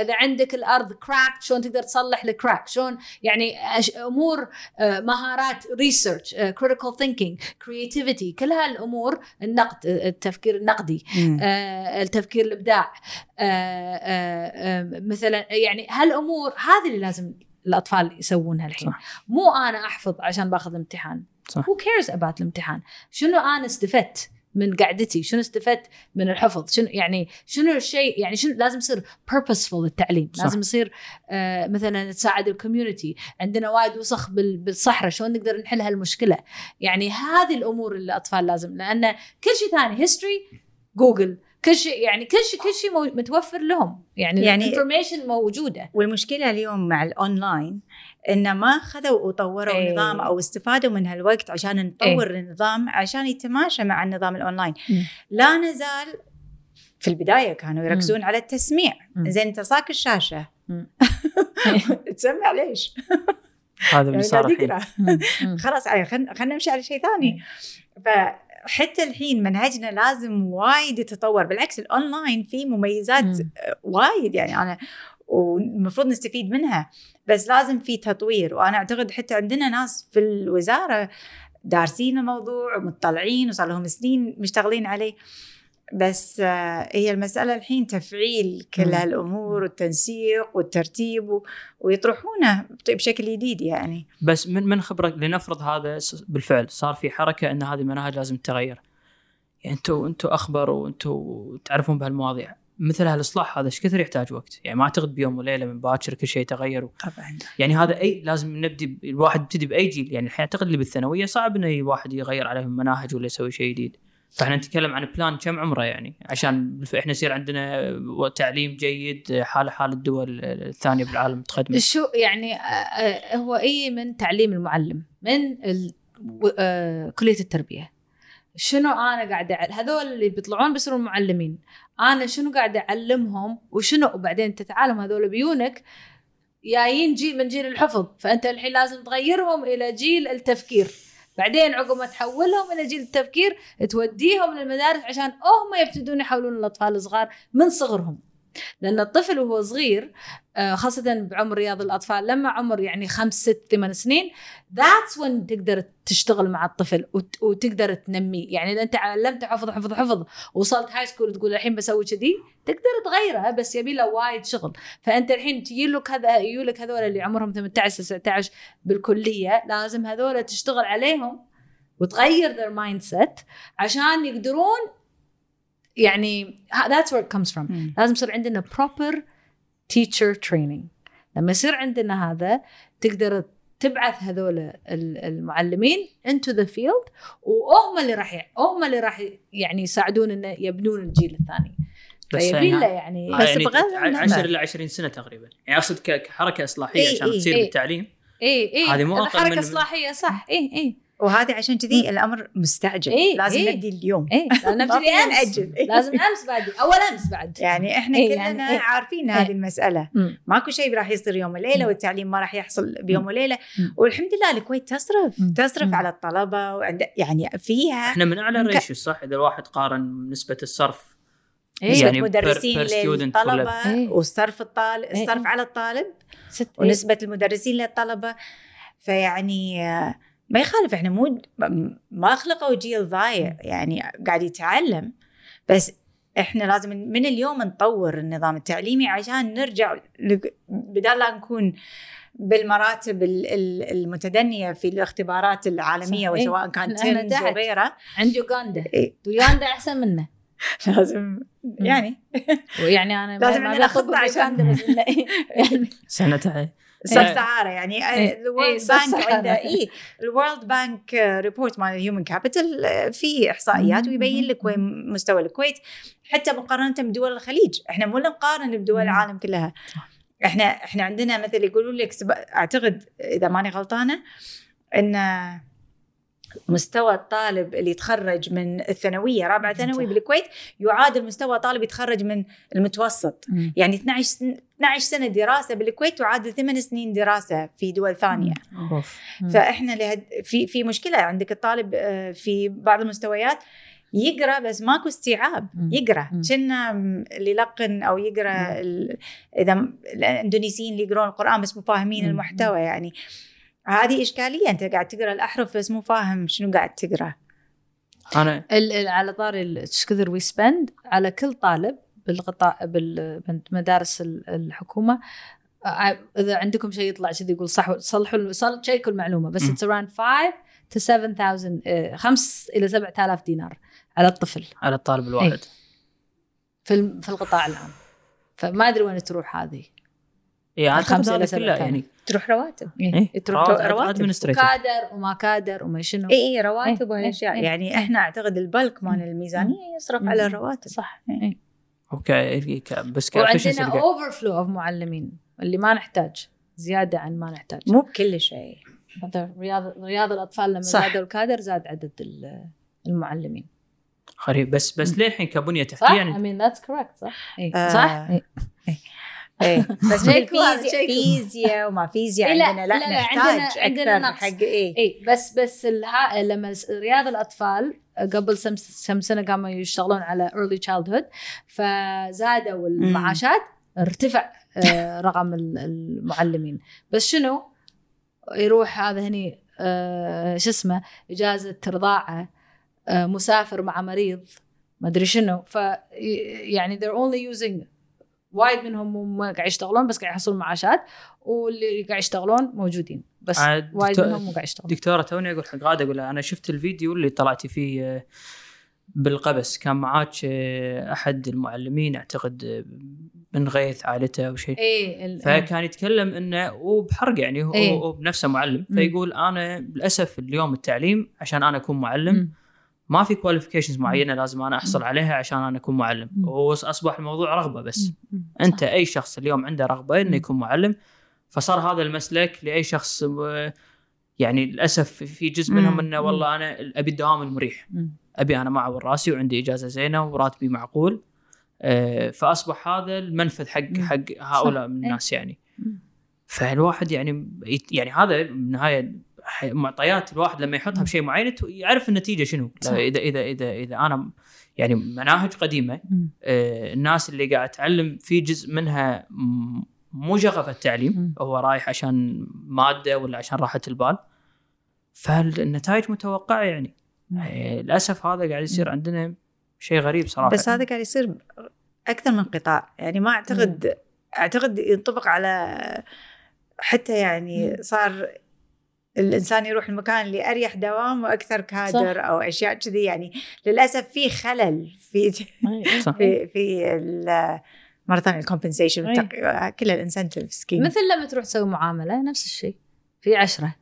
إذا عندك الأرض كراك شلون تقدر تصلح الكراك شلون يعني أمور مهارات research critical thinking creativity كل هالأمور النقد التفكير النقدي التفكير الإبداع مثلا يعني هالأمور هذه اللي لازم الأطفال يسوونها الحين. صح. مو أنا أحفظ عشان باخذ امتحان صح. who cares about الامتحان؟ شنو أنا استفدت من قعدتي؟ شنو استفدت من الحفظ؟ شنو يعني شنو الشيء؟ يعني شنو لازم يصير purposeful التعليم. صح. لازم يصير آه مثلا تساعد ال community عندنا وايد وسخ بال- بالصحراء. شلون نقدر نحل هالمشكلة؟ يعني هذه الأمور اللي الأطفال لازم لأن كل شيء ثاني history جوجل كل شيء يعني كل شيء كل شيء متوفر لهم يعني يعني- ال information موجودة والمشكلة اليوم مع الاونلاين إنه ما خذوا وطوروا إيه. نظام أو استفادوا من هالوقت عشان نطور النظام عشان يتماشى مع النظام الاونلاين. لا نزال في البداية كانوا يركزون على التسميع. زين أنت صاك الشاشة. تسمع ليش؟ هذا اللي يعني صار الحين. خلاص خلينا خلينا نمشي على شيء ثاني فحتى الحين منهجنا لازم وايد يتطور. بالعكس الأونلاين فيه مميزات مم. وايد يعني أنا والمفروض نستفيد منها بس لازم في تطوير. وأنا أعتقد حتى عندنا ناس في الوزارة دارسين الموضوع ومطلعين وصار لهم سنين مشتغلين عليه. بس آه، هي المسألة الحين تفعيل كل. هالأمور والتنسيق والترتيب ويطرحونه بشكل جديد يعني. بس من من خبرك لنفرض هذا بالفعل صار في حركة إن هذه المناهج لازم تتغير؟ يعني أنتم أنتم أخبر وأنتم تعرفون بهالمواضيع. مثل هالإصلاح هذا إيش كثر يحتاج وقت؟ يعني ما أعتقد بيوم وليلة من باكر كل شيء تغير طبعا. يعني هذا أي لازم نبدي الواحد يبتدي بأي جيل. يعني الحين أعتقد اللي بالثانوية صعب إنه الواحد يغير عليهم مناهج ولا يسوي شيء جديد. فاحنا نتكلم عن بلان كم عمره يعني؟ عشان إحنا يصير عندنا تعليم جيد حال حال الدول الثانية بالعالم المتقدمه شو يعني آه، آه، هو أي من تعليم المعلم من آه، كلية التربية. شنو أنا قاعدة هذول اللي بيطلعون بيصيرون معلمين. أنا شنو قاعدة أعلمهم وشنو وبعدين تتعلم هذول بيونك؟ جايين جيل من جيل الحفظ. فأنت الحين لازم تغيرهم إلى جيل التفكير. بعدين عقب ما تحولهم إلى جيل التفكير توديهم للمدارس عشان هم يبتدون يحولون الأطفال الصغار من صغرهم. لأن الطفل وهو صغير آه، خاصة بعمر رياض الأطفال لما عمر يعني خمس ست ثمان سنين that's when تقدر تشتغل مع الطفل وت- وتقدر تنميه يعني إذا أنت علمته حفظ حفظ حفظ وصلت high school تقول الحين بسوي كذي تقدر تغيره بس يبي له وايد شغل. فأنت الحين تجي لك هذا يجوا لك هذول اللي عمرهم 18 19 بالكلية لازم هذول تشتغل عليهم وتغير their mindset عشان يقدرون يعني that's where it comes from. مم. لازم يصير عندنا proper teacher training. لما يصير عندنا هذا تقدر تبعث هذول ال- المعلمين into the field وهم اللي راح هم اللي راح يعني يساعدون إنه يبنون الجيل الثاني. فيبي له يعني- يعني بس يعني بغض ع- النظر. 10 إلى 20 سنة تقريبا. يعني أقصد كحركة إصلاحية إي عشان إي تصير إي. بالتعليم. اي اي هذه مو أقل حركة إصلاحية صح. اي اي وهذه عشان كذي الأمر مستعجل إيه، لازم إيه. نبدي اليوم اي لازم فينا أمس لازم أمس بعد أول أمس بعد يعني إحنا إيه، كلنا يعني إيه. عارفين إيه. هذه المسألة مم. ماكو شيء راح يصير يوم وليله. والتعليم ما راح يحصل بيوم. وليلة. والحمد لله الكويت تصرف مم. تصرف مم. على الطلبة وعند يعني فيها إحنا من أعلى ال ratio صح إذا الواحد قارن نسبة الصرف إيه. يعني مدرسين للطلبة إيه. والصرف الطالب إيه. الصرف على الطالب ست ونسبة المدرسين للطلبة فيعني آه، ما يخالف إحنا مو ما خلقوا جيل ضايع يعني قاعد يتعلم بس إحنا لازم من اليوم نطور النظام التعليمي عشان نرجع بدال لا نكون بالمراتب ال- ال- المتدنية في الاختبارات العالمية. إيه. وسواء كان تحت. وغيره عند يوغندا إيه. يوغندا أحسن منه لازم يعني ويعني أنا لازم عندنا خطة عشان- بيوغندا إيه. يعني سب سهارة يعني الورلد بانك. عنده اي الورلد بانك ريبورت مال الهيومن كابيتال في إحصائيات. ويبين لك وين مستوى الكويت حتى مقارنة بدول الخليج إحنا مو نقارن بدول. العالم كلها إحنا إحنا عندنا مثل يقولوا لك أعتقد إذا ماني غلطانة إن مستوى الطالب اللي يتخرج من الثانوية رابعه ثانوي. بالكويت يعادل مستوى طالب يتخرج من المتوسط مم. يعني 12 سن 12 سنة دراسة بالكويت تعادل 8 سنين دراسة في دول ثانية أوف. مم. فإحنا لهد... في في مشكلة عندك الطالب آه، في بعض المستويات يقرأ بس ماكو استيعاب. يقرأ. كنا اللي يلقن أو يقرأ ال... إذا م- الإندونيسيين اللي يقرون القرآن بس مو فاهمين. المحتوى يعني هذه إشكالية أنت قاعد تقرأ الأحرف بس مو فاهم شنو قاعد تقرأ. أنا ال- ال- على طاري ال- إيش كثر we spend على كل طالب بالقطاع بالمدارس ال- الحكومة آه، إذا عندكم شيء يطلع كذي يقول صح صلحوا صل- شيكوا المعلومه بس. it's around 5 to 7000 5 إلى 7000 دينار على الطفل. على الطالب الواحد. في الم- في القطاع العام. فما أدري وين تروح هذه. اي أعتقد هذا سبعة كله. يعني تروح رواتب إيه، تروح رواتب-. كادر وما كادر وما شنو اي اي رواتب إيه، وهالاشياء إيه، يعني إيه. إحنا أعتقد ال bulk مال الميزانية يصرف مم. على الرواتب صح إيه. إيه. okay ك- بس وعندنا over flow of معلمين اللي ما نحتاج زيادة عن ما نحتاج مو بكل شيء رياض رياض الأطفال لما صح. زادوا الكادر زاد عدد ال- المعلمين غريب بس بس ليه الحين كبنية صح؟ تحتية I يعني mean that's correct صح؟ إيه. آه، صح؟ إيه. إيه. بس فيزياء. فيزياء وما فيزياء لا، عندنا. لا, لا، لا، نحتاج عندنا- عندنا نقص. حق إيه. اي بس بس الها... لما رياض الأطفال قبل سم كم سنة قاموا يشتغلون على early childhood فزادوا المعاشات ارتفع آه، رقم ال- المعلمين. بس شنو؟ يروح هذا هني آه، شو اسمه إجازة رضاعة آه، مسافر مع مريض ما أدري شنو. ف يعني they're only using وايد منهم مو ما قاعد يشتغلون بس قاعد يحصلون معاشات واللي قاعد يشتغلون موجودين بس عاد وايد منهم مو قاعد يشتغلون دكتورة توني أقول حق غادة أقول أنا شفت الفيديو اللي طلعتي فيه آه، بالقبس كان معاك آه، أحد المعلمين أعتقد آه، من غيث عائلته أو شيء إيه ال- فكان يتكلم إنه وبحرق يعني هو, إيه. بنفسه معلم. فيقول أنا للأسف اليوم التعليم عشان أنا أكون معلم مم. ما في كواليفيكيشنز معينة لازم أنا أحصل عليها عشان أنا أكون معلم. واصبح الموضوع رغبة بس. أنت. أي شخص اليوم عنده رغبة. إنه يكون معلم فصار هذا المسلك لأي شخص يعني للأسف في جزء منهم. إنه والله أنا أبي الدوام المريح. أبي أنا معور راسي وعندي إجازة زينة وراتبي معقول آه، فأصبح هذا المنفذ حق. حق هؤلاء. من إيه. الناس يعني. فالواحد يعني يعني هذا بالنهاية معطيات الواحد لما يحطها. بشيء معين يعرف النتيجة شنو صح. اذا اذا اذا إذا أنا يعني مناهج قديمة. آه، الناس اللي قاعد تعلم في جزء منها مو شغف التعليم. هو رايح عشان مادة ولا عشان راحة البال فالنتائج متوقعة يعني. آه، للأسف هذا قاعد يصير عندنا شيء غريب صراحة بس هذا قاعد يصير أكثر من قطاع يعني ما اعتقد أعتقد ينطبق على حتى يعني. صار الإنسان يروح المكان اللي أريح دوام وأكثر كادر أو أشياء كذي يعني للأسف في خلل في صح. في في ال- مره ثانية ال compensation. كل ال incentive scheme مثل لما تروح تسوي معاملة نفس الشيء في عشرة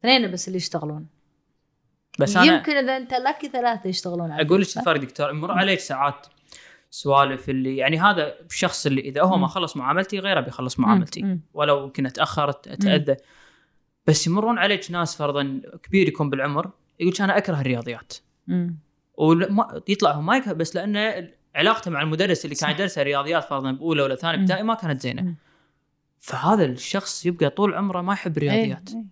اثنين بس اللي يشتغلون بس أنا يمكن إذا أنت لكي ثلاثة يشتغلون عليك. أقول لك الفرق دكتور يمر عليك ساعات سوالف اللي يعني هذا الشخص اللي إذا هو ما. خلص معاملتي غيره بيخلص. معاملتي مم. ولو كنت اتاخرت أتأذى بس يمرون عليك ناس فرضا كبير يكون بالعمر يقول أنا أكره الرياضيات مم. ويطلع هو ما يكره بس لأنه علاقته مع المدرس اللي كان. يدرسه رياضيات فرضا بأولى ولا ثانية. ابتدائي ما كانت زينة مم. فهذا الشخص يبقى طول عمره ما يحب الرياضيات إيه، إيه.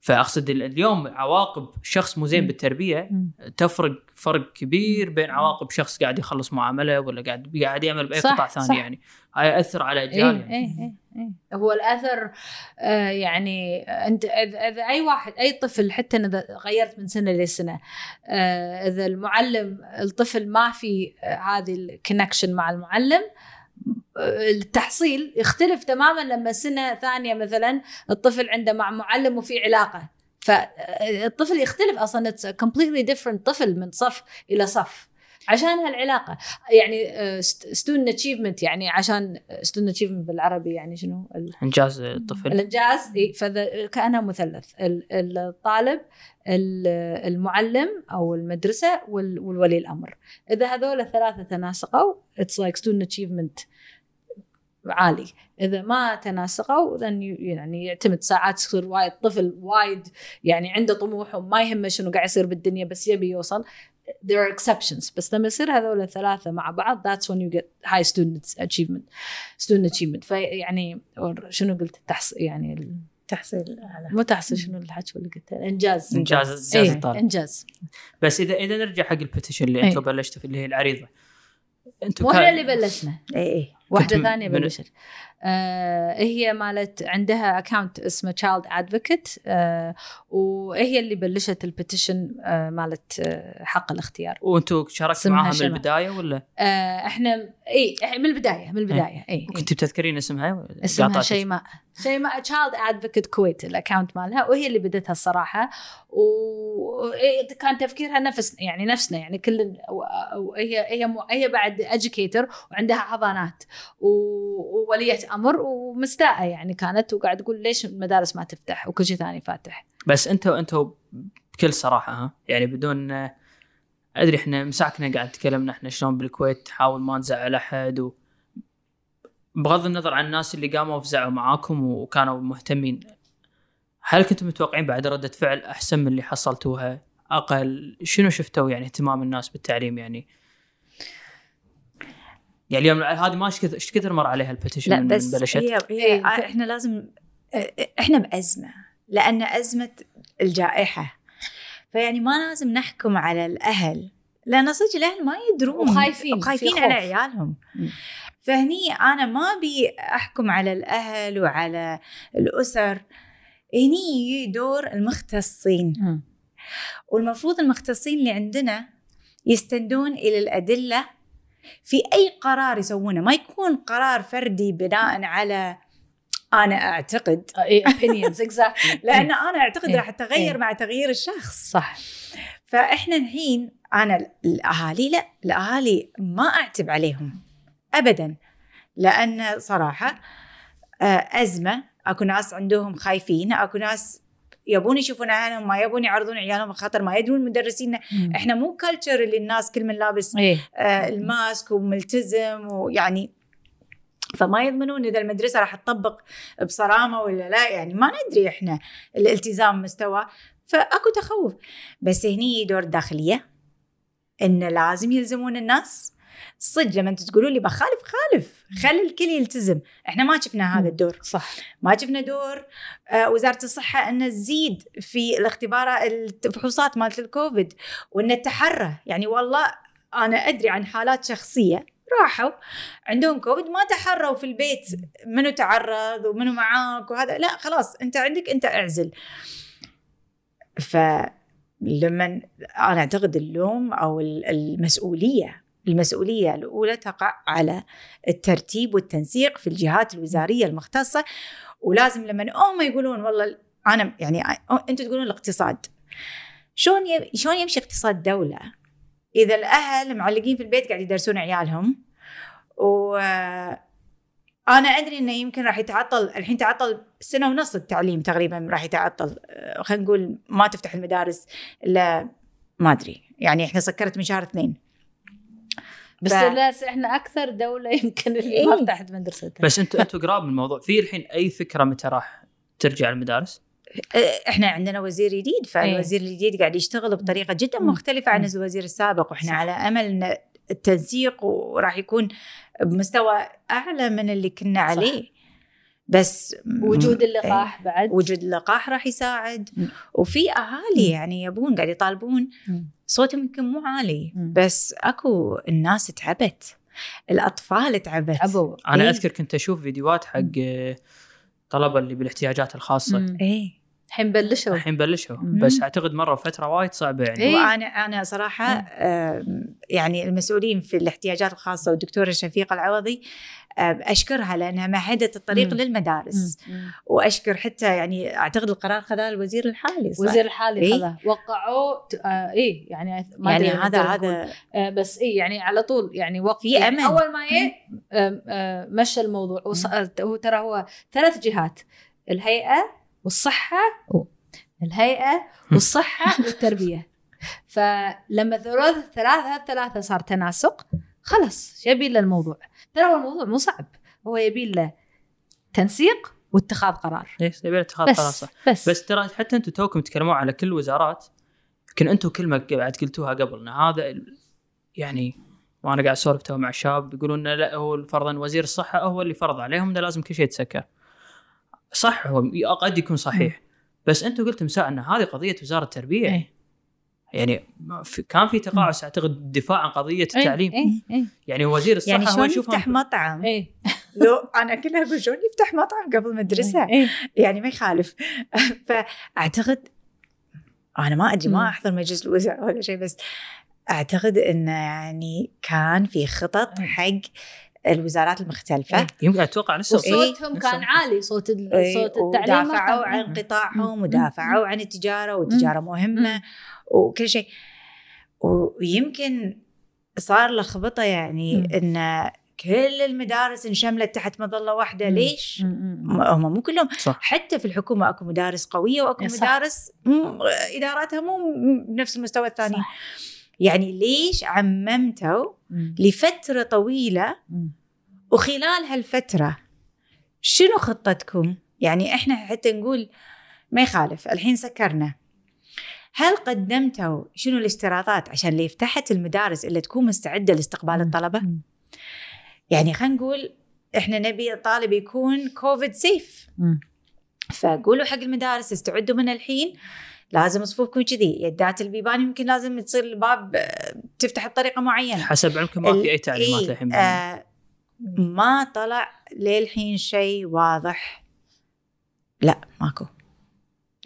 فأقصد ال- اليوم عواقب شخص مو زين. بالتربية مم. تفرق فرق كبير بين عواقب شخص قاعد يخلص معاملة ولا قاعد قاعد يعمل بأي قطاع ثاني صح. يعني هاي ياثر على إيه أجيال يعني. إيه إيه إيه هو الأثر آه يعني أنت إذا أي واحد أي طفل حتى إذا غيرت من سنة لسنة آه إذا المعلم الطفل ما في آه هذه ال connection مع المعلم آه، التحصيل يختلف تماما لما سنة ثانية مثلا الطفل عنده مع معلم وفي علاقة فالطفل يختلف أصلا. it's completely different طفل من صف إلى صف. عشان هالعلاقة يعني student achievement يعني عشان student achievement بالعربي يعني شنو؟ إنجاز الطفل. الإنجاز إي، فذا كانها مثلث. ال- الطالب ال- المعلم أو المدرسة وال- والولي الأمر. إذا هذول الثلاثة تناسقوا it's like student achievement عالي. إذا ما تناسقوا يعني يعتمد ساعات يصير وايد طفل وايد يعني عنده طموح وما يهمه شنو قاعد يصير بالدنيا بس يبي يوصل. There are exceptions بس لما يصير هذول الثلاثة مع بعض that's when you get high student achievement. Student achievement. فيعني شنو قلت؟ التحص يعني ال- تحصيل اعلى مو تحصيل شنو الحكي اللي قلته؟ الانجاز إنجاز. إنجاز إيه الطالب. إنجاز. بس اذا إذا نرجع حق ال petition اللي إيه. أنتم بلشتوا اللي هي العريضة. أنتم مو إحنا اللي بلشنا. اي اي واحدة ثانية بلشت آه هي مالت عندها account اسمه Child Advocate آه وهي اللي بلشت ال petition آه مالت آه حق الاختيار. وأنتم شاركتوا معاها من. البداية ولا؟ آه إحنا إي من البداية من البداية إي, كنت بتذكرين اسمها؟ اسمها. شيماء. شيماء Child Advocate Kuwait ال account مالها وهي اللي بدتها الصراحة. وكان تفكيرها نفس يعني نفسنا يعني كل وهي هي هي بعد educator وعندها حضانات. و- وولية أمر ومستاءة يعني كانت وقاعد تقول ليش المدارس ما تفتح وكل شيء ثاني فاتح. بس أنتم أنتم بكل صراحة ها؟ يعني بدون أدري إحنا مساكنا قاعد تكلمنا إحنا شلون بالكويت تحاول ما نزعل أحد و بغض النظر عن الناس اللي قاموا وفزعوا معاكم وكانوا مهتمين هل كنتم متوقعين بعد ردة فعل أحسن من اللي حصلتوها؟ أقل شنو شفتوا يعني اهتمام الناس بالتعليم يعني؟ يعني اليوم هذه ما إيش كثر إيش كثر مر عليها البتيشن لا من بس بلشت؟ هي, هي إيه. إحنا لازم إحنا بأزمة لأن أزمة الجائحة. فيعني ما لازم نحكم على الأهل لأن صدق الأهل ما يدرون. وخايفين، في خايفين خوف. على عيالهم. فهني أنا ما أبي أحكم على الأهل وعلى الأسر. هني دور المختصين. والمفروض المختصين اللي عندنا يستندون إلى الأدلة في أي قرار يسوونه؟ ما يكون قرار فردي بناء على أنا أعتقد. opinions exactly. لأن أنا أعتقد إيه. راح تغير إيه. مع تغيير الشخص. صح. فإحنا الحين أنا الأهالي لا الأهالي ما أعتب عليهم ابدا. لأن صراحة آه، أزمة أكو ناس عندهم خايفين أكو ناس يبون يشوفون عيالهم ما يبون يعرضون عيالهم خاطر ما يدرون مدرسين إحنا مو كلتشر اللي الناس كل من لابس إيه. آه، الماسك وملتزم ويعني فما يضمنون إذا المدرسة راح تطبق بصرامة ولا لا يعني ما ندري إحنا الالتزام مستوى. فأكو تخوف. بس هني دور الداخلية إن لازم يلزمون الناس صدق لما أنتم تقولوا لي بخالف خالف. خلي الكل يلتزم. إحنا ما شفنا هذا الدور. صح. ما شفنا دور آه، وزارة الصحة إن تزيد في الاختبارات الفحوصات مالت الكوفيد وإن تحرى يعني والله أنا أدري عن حالات شخصية راحوا عندهم كوفيد ما تحروا في البيت. منو تعرض ومنو معاك وهذا. لا خلاص أنت عندك أنت أعزل. فلما أنا أعتقد اللوم أو ال- المسؤولية المسؤولية الأولى تقع على الترتيب والتنسيق في الجهات الوزارية المختصة. ولازم لما هم يقولون والله أنا يعني أنتم تقولون الاقتصاد شلون شلون يمشي اقتصاد دولة؟ إذا الأهل معلقين في البيت قاعد يدرسون عيالهم و أنا أدري إنه يمكن راح يتعطل الحين تعطل سنة ونص التعليم تقريبا راح يتعطل خلينا نقول ما تفتح المدارس إلا ما أدري يعني إحنا سكرت من شهر اثنين. بس ف- لا إحنا أكثر دولة يمكن اللي إيه. ما فتحت مدرستها بس أنتوا أنتوا قراب من الموضوع في الحين أي فكرة متى راح ترجع المدارس؟ أه، إحنا عندنا وزير جديد فالوزير الجديد قاعد يشتغل بطريقة جدا. مختلفة عن. الوزير السابق وإحنا صح. على أمل إن التنسيق وراح يكون بمستوى أعلى من اللي كنا صح. عليه بس وجود إيه. اللقاح بعد وجود اللقاح راح يساعد. وفي أهالي يعني يبون قاعد يطالبون. صوتهم يمكن مو عالي مم. بس اكو الناس تعبت الاطفال تعبت أبو أنا إيه. أذكر كنت أشوف فيديوهات حق آه، طلبة اللي بالاحتياجات الخاصة مم. إيه الحين بلشوا الحين بلشوا. بس أعتقد مرة فترة وايد صعبة يعني إيه. وأنا أنا صراحة يعني المسؤولين في الاحتياجات الخاصة والدكتوره شفيقه العوضي أشكرها لأنها مهدت الطريق مم. للمدارس مم. وأشكر حتى يعني أعتقد القرار خذاه الوزير الحالي صح؟ وزير الحالي إيه. خذا وقعوا ت- آه إيه يعني ما يعني هذا. هذا آه بس إيه يعني على طول يعني وقت في يعني أمل. أول ما يه آه آه مشى الموضوع وص... آه، هو ترى هو ثلاث جهات الهيئة والصحة الهيئة والصحة والتربية. فلما ثلاث الثلاثة الثلاثة صار تناسق خلص يبي له الموضوع؟ ترى هو الموضوع مو صعب. هو يبي له تنسيق واتخاذ قرار. إيه يبي اتخاذ قرار صح. بس. بس ترى حتى أنتم توكم تتكلمون على كل الوزارات يمكن أنتم كلمه بعد قلتوها قبل إن هذا يعني وأنا قاعد أسولف تو مع الشباب يقولون لا هو فرضا وزير الصحة هو اللي فرض عليهم انه لازم كل شيء يتسكر. صح هو قد يكون صحيح. بس أنتم قلتم مساء إن هذه قضية وزارة التربية. إيه. يعني في كان في تقاعس أعتقد الدفاع عن قضية التعليم. إيه إيه. يعني وزير الصحة يعني هو شلون يفتح مطعم؟ إيه. لو أنا كلها أقول شلون يفتح مطعم قبل مدرسه إيه يعني ما يخالف. فأعتقد أنا ما أدري. ما أحضر مجلس الوزراء ولا شيء بس أعتقد انه يعني كان في خطط. حق الوزارات المختلفة. يمكن أتوقع وصوتهم لسه. كان عالي صوت إيه، صوت التعليم ودافعوا عن قطاعهم. ودافعوا عن التجارة والتجارة مهمة وكل شيء. ويمكن صار لخبطة يعني مم. إن كل المدارس انشملت تحت مظلة واحدة. مم. ليش؟ هم مو كلهم. صح. حتى في الحكومة أكو مدارس قوية وأكو صح. مدارس إداراتها مو بنفس المستوى الثاني. صح. يعني ليش عممتوا م- لفترة طويلة. وخلال هالفترة شنو خطتكم؟ يعني إحنا حتى نقول ما يخالف الحين سكرنا هل قدمتوا شنو الاشتراطات عشان اللي فتحت المدارس اللي تكون مستعدة لاستقبال الطلبة؟ يعني خلينا نقول إحنا نبي الطالب يكون كوفيد سيف. فقولوا حق المدارس استعدوا من الحين لازم صفوفكم كذي يدات البيبان يمكن لازم تصير الباب آه، تفتح بطريقة معينة. حسب علمكم ما في أي تعليمات إيه، الحين آه ما طلع للحين شيء واضح. لا ماكو.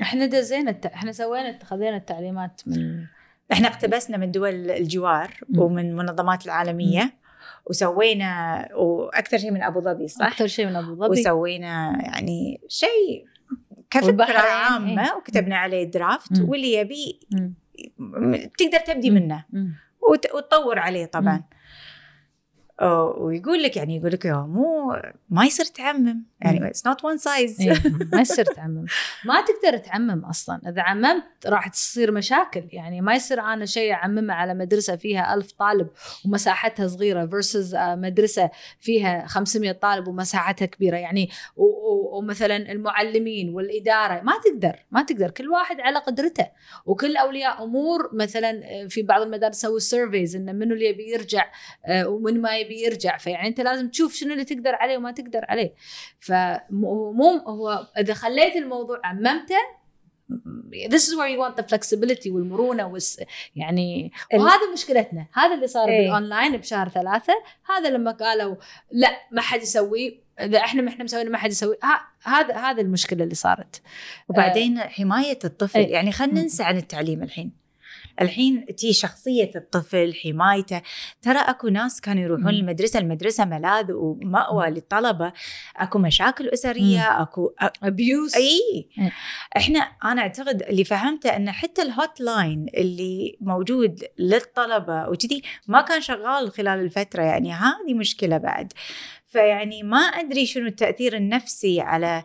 إحنا دزينا الت... إحنا سوينا اتخذنا التعليمات من إحنا اقتبسنا من دول الجوار مم. ومن المنظمات العالمية وسوينا وأكثر شيء من أبو ظبي صح؟ أكثر شيء من أبو ظبي. وسوينا يعني شيء كفكرة والبحرين، عامة إيه. وكتبنا عليه درافت مم. واللي يبي. تقدر تبدي منه وتطور عليه طبعا ويقول لك يعني يقول لك يا مو ما يصير تعمم. يعني it's not one size ما يصير تعمم. ما تقدر تعمم أصلا. إذا عممت راح تصير مشاكل. يعني ما يصير أنا شيء أعممه على مدرسة فيها ألف طالب ومساحتها صغيرة versus مدرسة فيها 500 طالب ومساحتها كبيرة. يعني ومثلا المعلمين والإدارة ما تقدر. ما تقدر. كل واحد على قدرته. وكل أولياء أمور مثلا آه، في بعض المدارس سووا surveys إنه منو اللي يبي يرجع آه، ومن ما يبي يرجع فيعني أنت لازم تشوف شنو اللي تقدر عليه وما تقدر عليه. فمو هو إذا خليت الموضوع عممته this is where you want the flexibility والمرونة والس يعني وهذا مشكلتنا. هذا اللي صار إيه. بالاونلاين بشهر ثلاثة. هذا لما قالوا لا ما حد يسوي. إذا إحنا ما إحنا مسويين ما حد يسوي. هذا هذا المشكلة اللي صارت. وبعدين حماية الطفل. إيه. يعني خلينا. ننسى عن التعليم الحين. الحين تي شخصية الطفل حمايته. ترى أكو ناس كانوا يروحون مم. المدرسة المدرسة ملاذ ومأوى للطلبة. أكو مشاكل أسرية أكو abuse أي. إيه. إحنا أنا أعتقد اللي فهمته إن حتى ال hotline اللي موجود للطلبة وكذي ما كان شغال خلال الفترة يعني هذه مشكلة بعد. فيعني ما أدري شنو التأثير النفسي على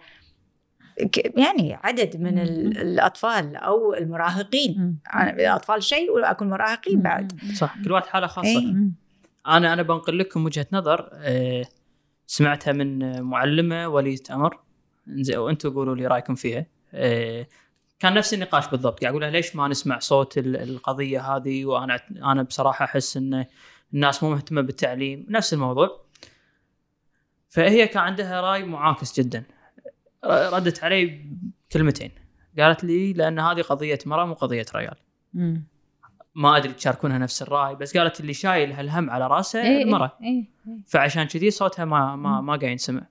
يعني عدد من. الأطفال أو المراهقين. الاطفال شيء واكو المراهقين بعد. صح كل واحد حاله خاصة. إيه. أنا أنا بنقل لكم وجهة نظر آه، سمعتها من معلمة ولية أمر. زين وأنتم قولوا لي رأيكم فيها. آه، كان نفس النقاش بالضبط. قاعد أقول لها ليش ما نسمع صوت ال- القضية هذه؟ وأنا أنا بصراحة أحس إن الناس مو مهتمة بالتعليم. نفس الموضوع. فهي كان عندها رأي معاكس جدا. ردت علي بكلمتين قالت لي لأن هذه قضية مرأة مو قضية رجال مم. ما أدري تشاركونها نفس الرأي بس قالت اللي شايل هالهم على رأسه إيه، المراه إيه، إيه. فعشان كذي صوتها ما ما ما قاعد ينسمع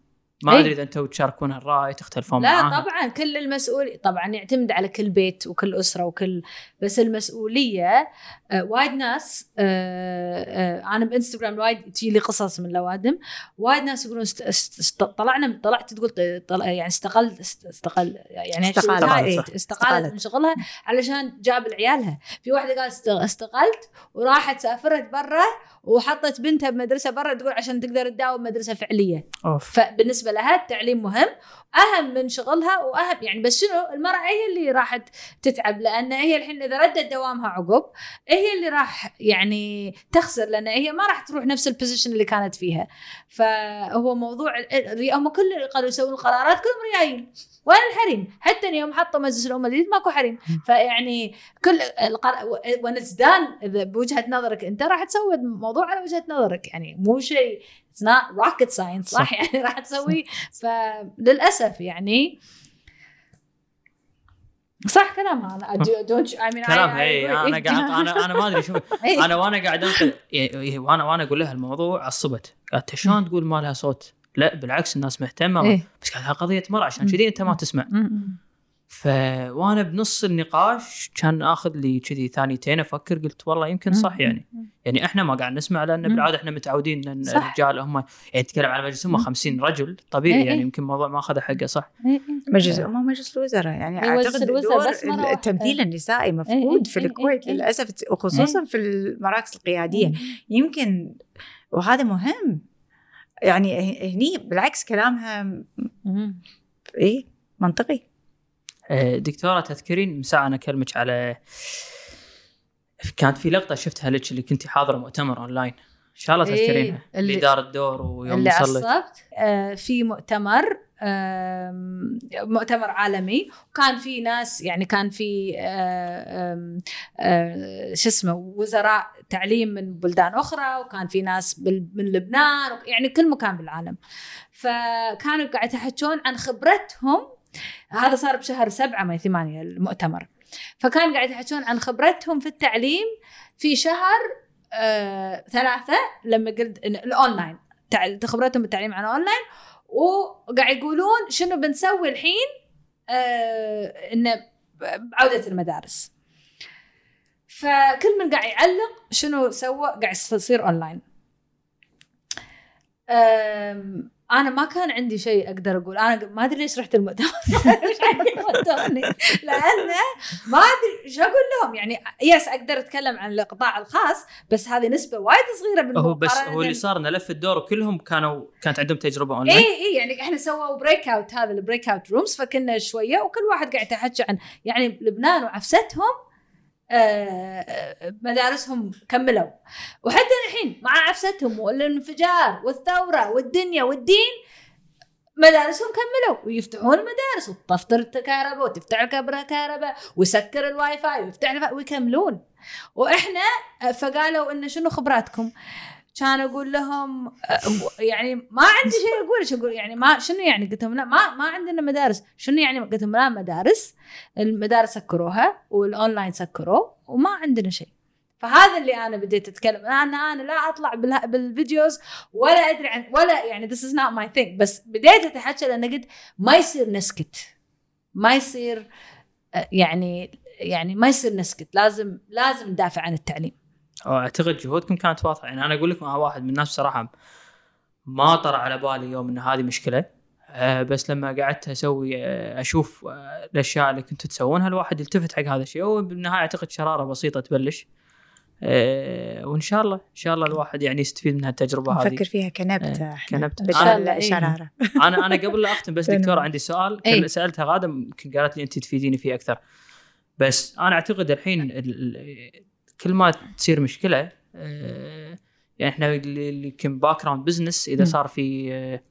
ما إيه. ادري إذا أنتم تشاركون الرأي تختلفون لا معاها طبعا كل المسؤول طبعا يعتمد على كل بيت وكل أسرة وكل بس المسؤولية آه وايد ناس آه آه أنا بإنستغرام وايد تجي لي قصص من الاوادم وايد ناس يقولون است است است طلعنا طلعت تقول طلع يعني استقلت است- استقل يعني استقالت. استقالت. استقالت استقالت. من شغلها علشان جاب لعيالها في واحدة قالت است- استقلت وراحت سافرت برا وحطت بنتها بمدرسة برا تقول عشان تقدر تداوم مدرسة فعلية أوف فبالنسبة لها التعليم مهم أهم من شغلها وأهم يعني بس شنو؟ المرأة هي اللي راحت تتعب لأن هي الحين إذا ردت دوامها عقب هي اللي راح يعني تخسر لأن هي ما راح تروح نفس ال position اللي كانت فيها. فهو موضوع هم كل اللي قالوا يسوون القرارات كلهم ريايل وين الحريم. حتى يوم حطوا مجلس الأمة الجديد ماكو حريم. فيعني كل القر... one sided بوجهة نظرك أنت راح تسوي الموضوع على وجهة نظرك. يعني مو شيء it's not rocket science صح. يعني راح تسوي فللأسف يعني صح كلامها أنا I don't I mean I- كلام I هي agree. أنا قاعد أنا أنا ما أدري شو إيه. أنا وأنا قاعد أنقل يعني وأنا وأنا أقول لها الموضوع عصبت قالت شلون تقول ما لها صوت لا بالعكس الناس مهتمة إيه. بس قالت قضية مرأة عشان كذي أنت ما تسمع م- ف وأنا بنص النقاش كان آخذ لي كذي ثانيتين أفكر قلت والله يمكن صح يعني يعني إحنا ما قاعد نسمع لأن. بالعادة إحنا متعودين إن صح. الرجال هم يعني تتكلم على مجلس هم مم. 50 رجل طبيعي إيه يعني إيه. يمكن الموضوع ما أخذ حقه صح إيه. مجلس ما هو مجلس الوزراء يعني أعتقد الوزراء دور بس. التمثيل النسائي مفقود في الكويت. للأسف وخصوصا في المراكز القيادية يمكن وهذا مهم يعني هني بالعكس كلامها إيه منطقي آه، دكتورة تذكرين من ساعه أنا أكلمك على كانت في لقطة شفتها لك اللي كنتي حاضرة مؤتمر أونلاين. إن شاء الله إيه، تذكرينها. اللي, اللي- دار الدور ويوم اللي وصلت عصبت آه، في مؤتمر مؤتمر عالمي. وكان في ناس يعني كان في آه، آه، شو اسمه وزراء تعليم من بلدان أخرى وكان في ناس من لبنان يعني كل مكان بالعالم. فكانوا قاعد يحكون عن خبرتهم هذا صار بشهر سبعة ما ثمانية المؤتمر. فكان قاعد يحكون عن خبرتهم في التعليم في شهر آه، ثلاثة لما قلت الأونلاين خبرتهم بالتعليم عن أونلاين وقاعد يقولون شنو بنسوي الحين آه إنه بعودة المدارس. فكل من قاعد يعلق شنو سوى قاعد يصير أونلاين. أنا ما كان عندي شيء أقدر أقول. أنا ما أدري ليش رحت المؤتمر. لأنه ما أدري إيش أقول لهم. يعني بس أقدر أتكلم عن القطاع الخاص بس هذه نسبة وايد صغيرة هو بس هو اللي صار إنه لف الدور وكلهم كانوا كانت عندهم تجربة اونلاين اي اي يعني إحنا سووا breakout هذا ال breakout rooms فكنا شوية وكل واحد قاعد يحكي عن يعني لبنان وعفستهم. مدارسهم كملوا وحتى الحين مع عفستهم والانفجار والثورة والدنيا والدين مدارسهم كملوا ويفتحون المدارس وتطفي الكهرباء وتفتح الكهرباء ويسكر الواي فاي ويفتح. ويكملون وإحنا آه، فقالوا انه شنو خبراتكم؟ كان أقول لهم يعني ما عندي شيء أقول إيش أقول؟ يعني ما شنو يعني؟ قلت لهم لا ما ما عندنا مدارس. شنو يعني؟ قلت لهم لا مدارس. المدارس سكروها والأونلاين سكروه وما عندنا شيء. فهذا اللي أنا بديت أتكلم. أنا أنا لا أطلع بال videos ولا أدري عن ولا يعني this is not my thing. بس بديت أتحكى لأن قلت ما يصير نسكت. ما يصير يعني يعني ما يصير نسكت. لازم لازم ندافع عن التعليم. أعتقد جهودكم كانت واضحة يعني أنا أقول لكم أنا واحد من الناس صراحة ما طرى على بالي يوم إن هذه مشكلة آه، بس لما قعدت أسوي آه، أشوف آه، الأشياء اللي كنتوا تسوونها الواحد يلتفت حق هذا الشيء وبالنهايه أعتقد شرارة بسيطة تبلش آه، وإن شاء الله إن شاء الله الواحد يعني يستفيد من هالتجربة هذه نفكر فيها كنبتة إيه، إحنا كنبتة. بدل إن شاء الله، إيه. شرارة أنا أنا قبل لا أختم بس تمام. دكتوره عندي سؤال. كل- سالتها غاده يمكن قالت لي أنت تفيديني فيه أكثر بس أنا أعتقد الحين ال- ال- كل ما تصير مشكلة آه، يعني إحنا اللي يمكن background business إذا. صار في آه،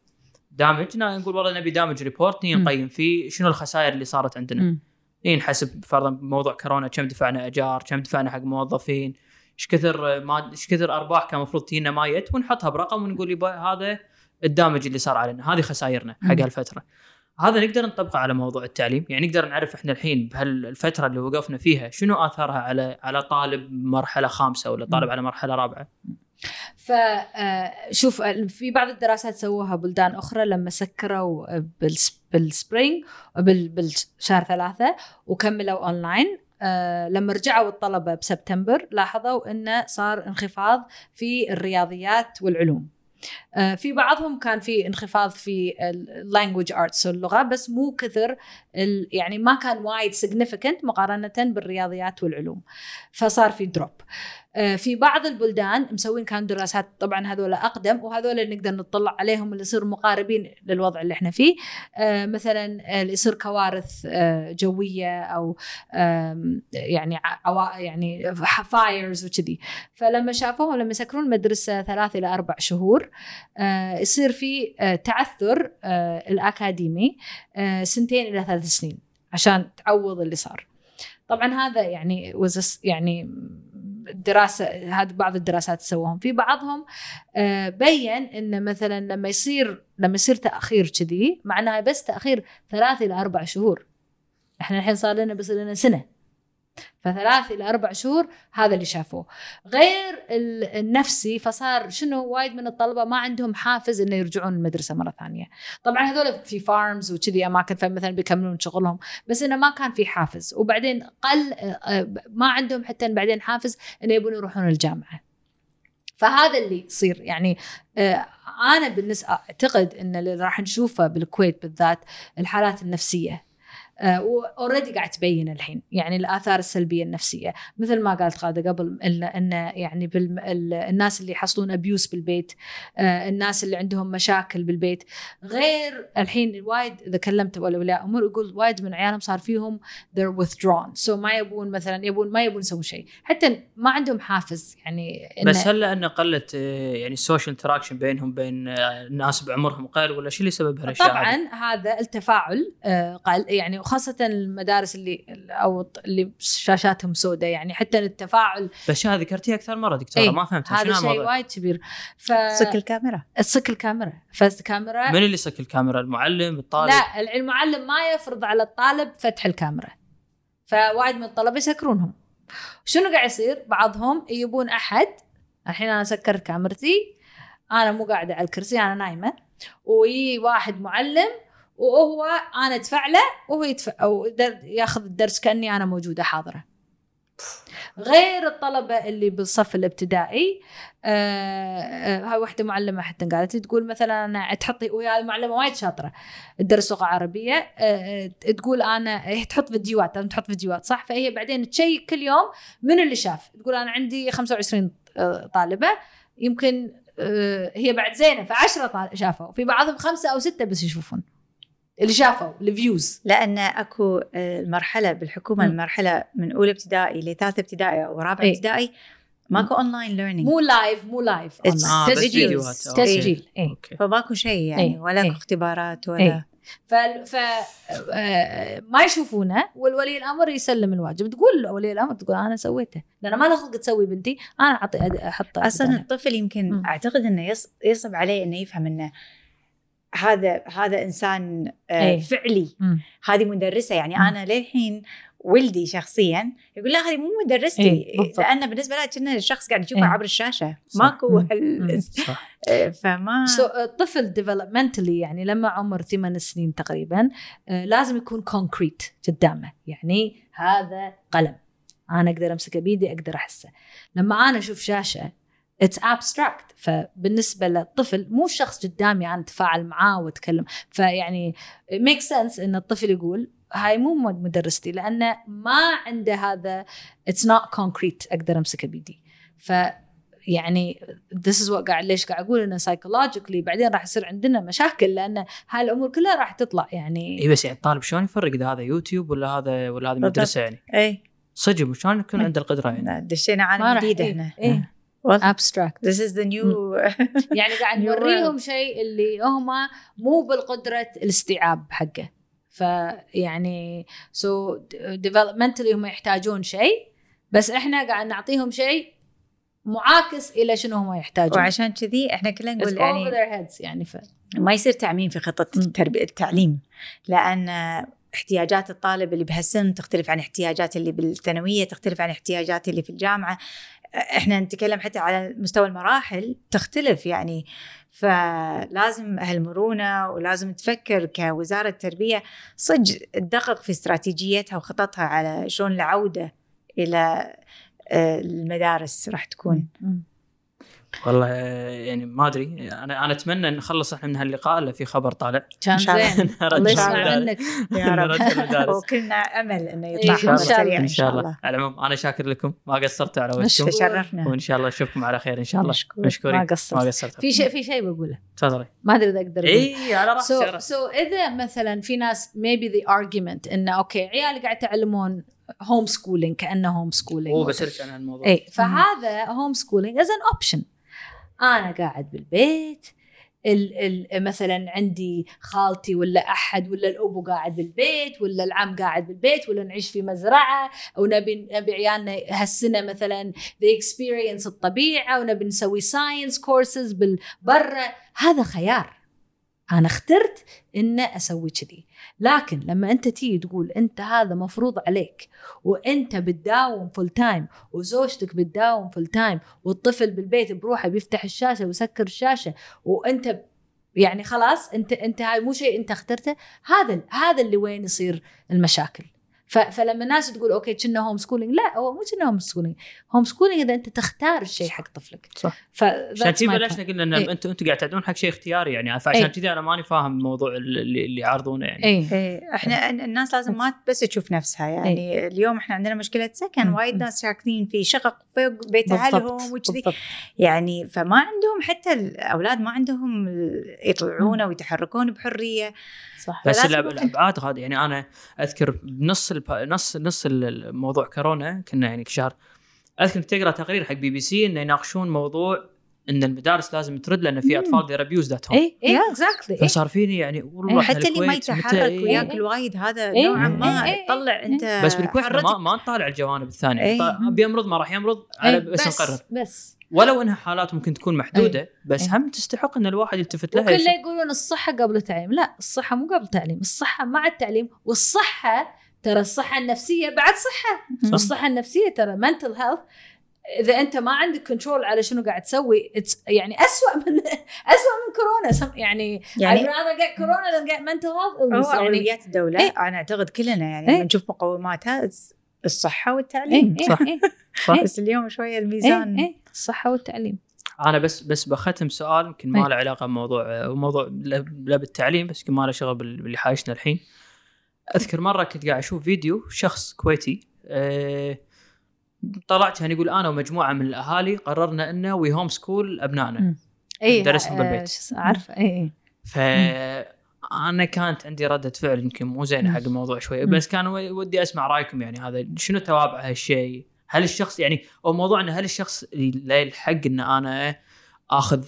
damage نقول والله نبي damage report. نقيم فيه شنو الخسائر اللي صارت عندنا مم. إيه نحسب فرضا بموضوع كورونا كم دفعنا ايجار كم دفعنا حق موظفين إيش كثر ما إيش كثر أرباح كان المفروض تجينا ما جت ونحطها برقم ونقول يبا هذا ال damage اللي صار علينا هذه خسائرنا حق. هالفترة هذا نقدر نطبقه على موضوع التعليم. يعني نقدر نعرف إحنا الحين بهالفترة اللي وقفنا فيها شنو اثرها على على طالب مرحلة خامسة ولا طالب. على مرحلة رابعة. فشوف في بعض الدراسات سووها بلدان أخرى لما سكروا آه، بالس- بال spring بال- بالشهر ثلاثة وكملوا أونلاين. آه، لما رجعوا الطلبة بسبتمبر لاحظوا إنه صار انخفاض في الرياضيات والعلوم. آه، في بعضهم كان في انخفاض في ال language arts اللغة بس مو كثر يعني ما كان وايد significant مقارنة بالرياضيات والعلوم. فصار في drop آه، في بعض البلدان مسوين كانوا دراسات طبعا هذول أقدم وهذول اللي نقدر نطلع عليهم اللي يصير مقاربين للوضع اللي إحنا فيه. آه، مثلا اللي يصير كوارث آه، جوية أو يعني يعني فايرز وكذي. فلما شافوهم لما يسكرون المدرسة ثلاث إلى أربع شهور آه، يصير في آه، تعثر آه، الأكاديمي آه، سنتين إلى ثلاث سنين عشان تعوض اللي صار. طبعا هذا يعني يعني دراسة هذه بعض الدراسات سووهم. في بعضهم آه، بين ان مثلا لما يصير لما يصير تأخير كذي معناها بس تأخير ثلاث إلى أربع شهور. إحنا الحين صار لنا بس لنا سنة. فثلاث إلى أربع شهور هذا اللي شافوه. غير ال- النفسي فصار شنو وايد من الطلبة ما عندهم حافز إنه يرجعون المدرسة مرة ثانية. طبعا هذول في فارمز وكذي أماكن فمثلا بيكملون شغلهم بس إنه ما كان في حافز. وبعدين قل ما عندهم حتى بعدين حافز إنه يبون يروحون الجامعة. فهذا اللي يصير. يعني أنا بالنسبة أعتقد إن اللي راح نشوفه بالكويت بالذات الحالات النفسية. و already قاعد تبين الحين يعني الآثار السلبية النفسية. مثل ما قالت غاده قبل ان يعني الناس اللي يحصلون abuse بالبيت آه، الناس اللي عندهم مشاكل بالبيت. غير الحين وايد إذا كلمت اولياء أمور يقول وايد من عيالهم صار فيهم they're withdrawn. so so ما يبون مثلا يبون ما يبون يسوون شيء. حتى ما عندهم حافز يعني بس هل لأن قلت آه، يعني ال social interaction بينهم بين آه، الناس بعمرهم قل ولا شو اللي سبب هالاشياء؟ طبعا هذا التفاعل آه، قل يعني وخاصة المدارس اللي أو اللي شاشاتهم سوداء يعني حتى التفاعل. بس هذه ذكرتيها أكثر مرة دكتورة؟ إيه، ما فهمتها. هذا شيء؟ وايد كبير. ف صك الكاميرا. الصك الكاميرا. فالكاميرا من اللي سك الكاميرا؟ المعلم الطالب؟ لا المعلم ما يفرض على الطالب فتح الكاميرا. فوايد من الطلبة يسكرونهم. شنو قاعد يصير؟ بعضهم يبون أحد. الحين أنا سكرت كاميرتي. أنا مو قاعدة على الكرسي أنا نايمة. ويجي واحد معلم وهو أنا أدفع له وهو يدفع أو ياخذ الدرس كأني أنا موجودة حاضرة. غير الطلبة اللي بالصف الابتدائي آه، آه، هاي واحدة معلمة حتى قالت تقول مثلا أنا تحطي وهي معلمه وايد شاطرة تدرس لغة عربية آه، تقول أنا هي تحط فيديوهات لازم تحط فيديوهات صح؟ فهي بعدين تشيك كل يوم من اللي شاف تقول أنا عندي 25 آه، طالبة يمكن آه، هي بعد زينة فعشرة شافوا في بعضهم خمسة أو ستة بس يشوفون. اللي شافوا ال views لأن أكو آه، المرحله بالحكومة مم. المرحلة من أولى ابتدائي لثالثه ابتدائي أو رابعه إيه. ابتدائي ماكو online learning مو live مو live آه، بس تسجيل. تسجيل okay فماكو شيء يعني إيه. ولا إيه. اكو اختبارات ولا إيه. ف, ف... آه، ما يشوفونه والولي الأمر يسلم الواجب تقول ولي الأمر تقول أنا سويته لأن ما له خلق تسوي بنتي أنا أعطي أحط أصلا الطفل يمكن. أعتقد إنه يص- يصعب عليه إنه يفهم إنه هذا هذا إنسان آه، إيه. فعلي مم. هذه مدرسة يعني مم. أنا للحين ولدي شخصيا يقول لا هذه مو مدرستي إيه، بالضبط. لأن بالنسبة له كنا الشخص قاعد يشوفه إيه. عبر الشاشة صح. ماكو. هال... صح آه، فما so الطفل developmentally يعني لما عمر ثمان سنين تقريبا آه، لازم يكون concrete قدامه يعني هذا قلم أنا أقدر أمسكه بيدي أقدر أحسه لما أنا أشوف شاشة it's abstract فبالنسبة للطفل مو شخص قدامي أنا أتفاعل معاه وأتكلم. فيعني make sense إن الطفل يقول هاي مو مدرستي لأنه ما عنده هذا it's not concrete أقدر أمسكه بيدي. ف يعني this is what قاعد ليش قاعد أقول إنه psychologically بعدين راح يصير عندنا مشاكل لأن هاي الأمور كلها راح تطلع. يعني إي بس يعني الطالب شلون يفرق إذا هذا يوتيوب ولا هذا ولا هذه بالضبط. مدرسه يعني؟ إي. صدق شلون يكون. عنده القدرة يعني؟ دشينا عالم جديد إحنا. إيه. abstract This is the new يعني قاعد نوريهم شيء اللي هم مو بالقدرة الاستيعاب حقه. فيعني so developmentally هم يحتاجون شيء بس إحنا قاعد نعطيهم شيء معاكس إلى شنو هم يحتاجون. وعشان كذي إحنا كلنا نقول يعني يعني ف... ما يصير تعميم في خطة مم. التربية التعليم لأن احتياجات الطالب اللي بهالسن تختلف عن احتياجات اللي بالثانوية تختلف عن احتياجات اللي في الجامعة. إحنا نتكلم حتى على مستوى المراحل تختلف يعني فلازم هالمرونة ولازم تفكر كوزارة تربية صدق تدقق في استراتيجيتها وخططها على شلون العودة إلى آه، المدارس راح تكون. والله يعني ما أدري. أنا أنا أتمنى إن نخلص إحنا من هاللقاء إلا في خبر طالع. كان. زين الله. يسمع. منك يا رب. وكلنا أمل إنه يطلع خبر شاء الله. سريع إن شاء الله. على العموم أنا شاكر لكم. ما قصرتوا على وقتكم. مشكور. تشرفنا. وإن شاء الله نشوفكم على خير إن شاء الله. مشكور. مشكورين. ما قصرت. ما قصرت. في شيء في شيء بقوله. تفضلي. ما أدري إذا أقدر. إي على راسي so إذا مثلا في ناس maybe the argument انه okay عيالي قاعد يتعلمون homeschooling كأنه homeschooling هو بسالك عن هالموضوع اي فهذا homeschooling is an option أنا قاعد بالبيت ال ال مثلا عندي خالتي ولا أحد ولا الأبو قاعد بالبيت ولا العم قاعد بالبيت ولا نعيش في مزرعة أو نبي نبي عيالنا هالسنه مثلا they experience الطبيعة ونبي نسوي science courses بالبرة هذا خيار. أنا اخترت ان أسوي كذي. لكن لما أنت تيجي تقول أنت هذا مفروض عليك وأنت بتداوم full time وزوجتك بتداوم full time والطفل بالبيت بروحه بيفتح الشاشة ويسكر الشاشة وأنت يعني خلاص انت أنت هاي مو شيء أنت اخترته هذا هذا اللي وين يصير المشاكل. فلما الناس تقول okay كنا homeschooling لا هو مو كنا homeschooling homeschooling إذا أنت تختار الشيء حق طفلك صح. ف عشان my بلشنا. قلنا إن إيه. أنتم أنتم قاعد تعدون حق شيء اختياري يعني فعشان إيه. كذي أنا ماني فاهم الموضوع اللي, اللي يعرضونه يعني إيه إيه، إحنا الناس لازم ما بس تشوف نفسها يعني اليوم إحنا عندنا مشكلة سكن. وايد. ناس شاكين في شقق فوق بيت أهلهم وكذي بالضبط. يعني فما عندهم حتى الاولاد ما عندهم يطلعون ويتحركون بحرية صح بس الابعاد هذه يعني أنا أذكر بنص الب... نص نص الموضوع كورونا كنا يعني شهر أذكر كنت تقرأ تقرير حق بي بي سي إنه يناقشون موضوع إن المدارس لازم ترد لأن في. أطفال ذير ابيوز ذات هوم اي اي. اكزاكتلي فصار فيني يعني والله إحنا حتى اللي ما يتحرك إيه. وياكل وايد هذا إيه، نوعا إيه، ما إيه، تطلع إيه. إنت بس بالكويت. ما ما نطالع الجوانب الثانية إيه. طيب بيمرض ما راح يمرض على بس, نقرر بس ولو إنها حالات ممكن تكون محدودة بس إيه. هم تستحق إن الواحد يلتفت لها وكله يشوف. يقولون الصحة قبل التعليم لا الصحة مو قبل التعليم الصحة مع التعليم والصحة ترى الصحة النفسية بعد صحة. صح. الصحة النفسية ترى mental health إذا أنت ما عندك كنترول على شنو قاعد تسوي يعني أسوأ من أسوأ من كورونا. يعني يعني rather get corona than get mental health. هو اولويات الدولة إيه. أنا أعتقد كلنا يعني إيه. لما نشوف مقوماتها الصحة والتعليم. إيه صح. إيه. صح. بس اليوم شوية إيه الميزان إيه. الصحة والتعليم. أنا بس بس بختم سؤال يمكن ما إيه. له علاقة بموضوع موضوع لا بالتعليم بس يمكن ما له شغل بال- باللي حايشنا الحين. أذكر مرة كنت قاعد أشوف فيديو شخص كويتي أه طلعت كان يقول أنا ومجموعة من الأهالي قررنا إنه we homeschool ابنائنا. اي درسهم بالبيت. آه، عارفة اي اي ف أنا كانت عندي ردة فعل يمكن مو زينة حق الموضوع شوية مم. بس كان ودي أسمع رأيكم يعني هذا شنو توابع هالشيء؟ هل الشخص يعني هو موضوع إنه هل الشخص اللي لا يلحق إن أنا آخذ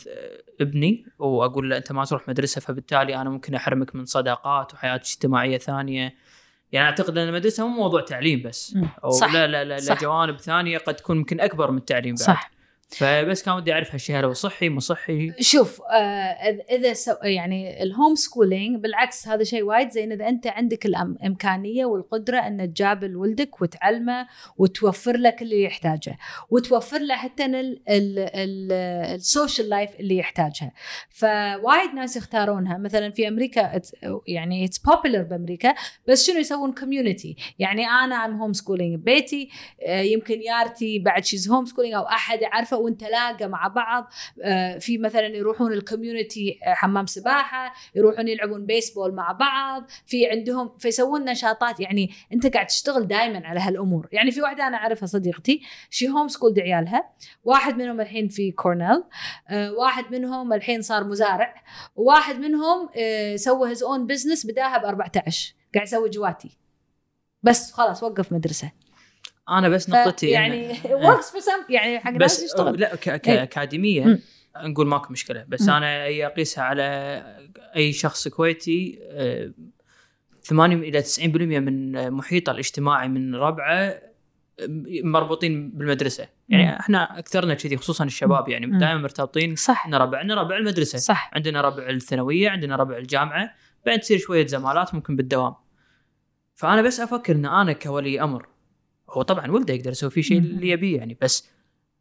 ابني وأقول له أنت ما تروح مدرسة فبالتالي أنا ممكن أحرمك من صداقات وحياه اجتماعيه ثانية يعني أعتقد أن المدرسة مو موضوع تعليم بس. أو صح. لا لا لا, لا صح. جوانب ثانية قد تكون يمكن أكبر من التعليم بعد صح فبس كان ودي أعرف هالشيء هل هو صحي مو صحي؟ شوف آه إذا سو يعني ال homeschooling بالعكس هذا شيء وايد زين إذا أنت عندك الإمكانية والقدرة إن تجابل ولدك وتعلمه وتوفر له كل اللي يحتاجه وتوفر له حتى ال social life اللي يحتاجها. فوايد ناس يختارونها. مثلا في أمريكا يعني it's popular بأمريكا بس شنو يسوون؟ community يعني أنا I'm homeschooling ببيتي يمكن جارتي بعد she's homeschooling أو أحد يعرفه ونتلاقى مع بعض آه، في مثلا يروحون ال community آه، حمام سباحة يروحون يلعبون بيسبول مع بعض في عندهم فيسوون نشاطات. يعني أنت قاعد تشتغل دائما على هالأمور. يعني في واحدة أنا أعرفها صديقتي she homeschooled عيالها. واحد منهم الحين في كورنيل آه، واحد منهم الحين صار مزارع وواحد منهم سوى his own business بداها ب 14 قاعد يسوي جواتي. بس خلاص وقف مدرسة. أنا بس نقطتي يعني works for some يعني حق ناس بس يشتغل لا ك- إيه. كأكاديميا مم. نقول ماكو مشكلة بس. أنا أقيسها على أي شخص كويتي آه، 80 إلى 90% من محيطه الاجتماعي من ربعه آه، مربوطين بالمدرسة يعني. إحنا أكثرنا كذي خصوصا الشباب يعني. دائما مرتبطين صح عندنا ربع عندنا ربع المدرسة صح عندنا ربع الثانوية عندنا ربع الجامعة بعدين تصير شوية زمالات ممكن بالدوام فأنا بس أفكر إن أنا كولي أمر هو طبعا ولده يقدر يسوي فيه شيء. اللي يبيه يعني بس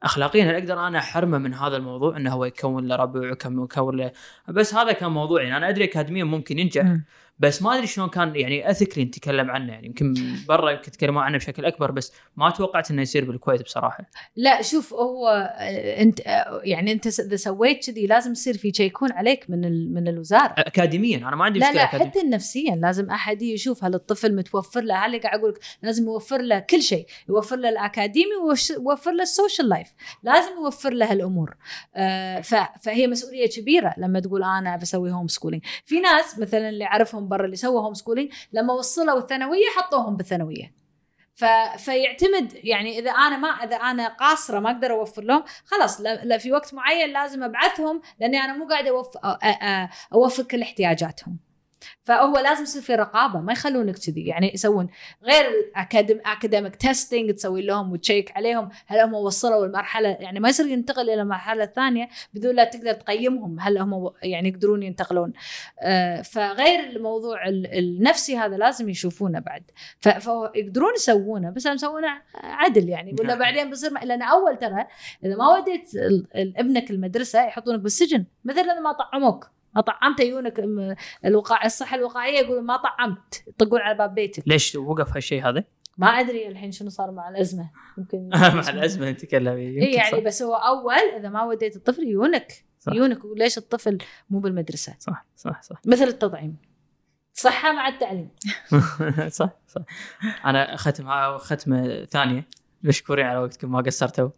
اخلاقيا هل أقدر أنا أحرمه من هذا الموضوع إنه هو يكون له ربع ويكون يكون له بس هذا كان موضوعي يعني أنا أدري اكاديميا ممكن ينجح. بس ما أدري شلون كان يعني اثيكلي نتكلم عنه يعني يمكن برا يمكن تكلموا عنه بشكل أكبر بس ما توقعت إنه يصير بالكويت بصراحة. لا شوف هو آه، أنت آه، يعني أنت إذا سويت كذي لازم يصير في يكون عليك من من الوزارة. اكاديميا أنا ما عندي لا مشكلة لا أكاديميا. حتى نفسيا لازم أحد يشوف هل الطفل متوفر له هل قاعد أقول لك لازم يوفر له كل شيء يوفر له الأكاديمي ويوفر له ال social life لازم يوفر له هالامور آه فهي مسؤولية كبيرة لما تقول أنا بسوي homeschooling في ناس مثلا اللي اعرفهم برا اللي سووا homeschooling لما وصلوا الثانوية حطوهم بالثانوية. ف... فيعتمد يعني إذا أنا ما إذا أنا قاصرة ما أقدر أوفر لهم خلاص لا, لا في وقت معين لازم أبعثهم لأني أنا مو قاعدة أوف... أ- أ- أوفر كل احتياجاتهم. فهو لازم يصير في رقابة ما يخلونك كذي. يعني يسوون غير academic testing تسوي لهم و check عليهم. هل هم وصلوا المرحله يعني ما يصير ينتقل إلى المرحله الثانية بدون لا تقدر تقيمهم هل هم يعني يقدرون ينتقلون. آه، فغير الموضوع ال- النفسي هذا لازم يشوفونه بعد. فيقدرون يسوونه بس هم يسوونه عدل يعني. ولا نعم. بعدين بيصير لأن أول ترى إذا ما وديت ابنك المدرسة يحطونك بالسجن مثل اذا ما طعموك. ما طعمت عيونك الوقاء الصحة الوقائية يقولون ما طعمت يطقون على باب بيتك. ليش وقف هالشيء هذا؟ ما أدري الحين شنو صار مع الأزمة. يمكن مع الأزمة نتكلم اي يعني بس هو أول إذا ما وديت الطفل يونك صح. يونك وليش الطفل مو بالمدرسة؟ صح صح صح. مثل التطعيم صحة مع التعليم. صح صح. أنا ختم ختمة ثانية. مشكورين على وقتكم ما قصرتوا.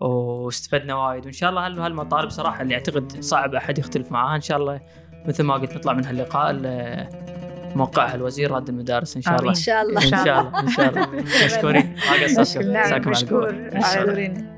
واستفدنا وايد. وإن شاء الله هال- هالمطالب صراحة اللي أعتقد صعب أحد يختلف معاها إن شاء الله مثل ما قلت نطلع من هاللقاء موقعها الوزير راد المدارس إن شاء الله. إن شاء الله. إن شاء الله. إن شاء الله. مشكورين. ما قصرتوا. نعم. مشكور. مشكورين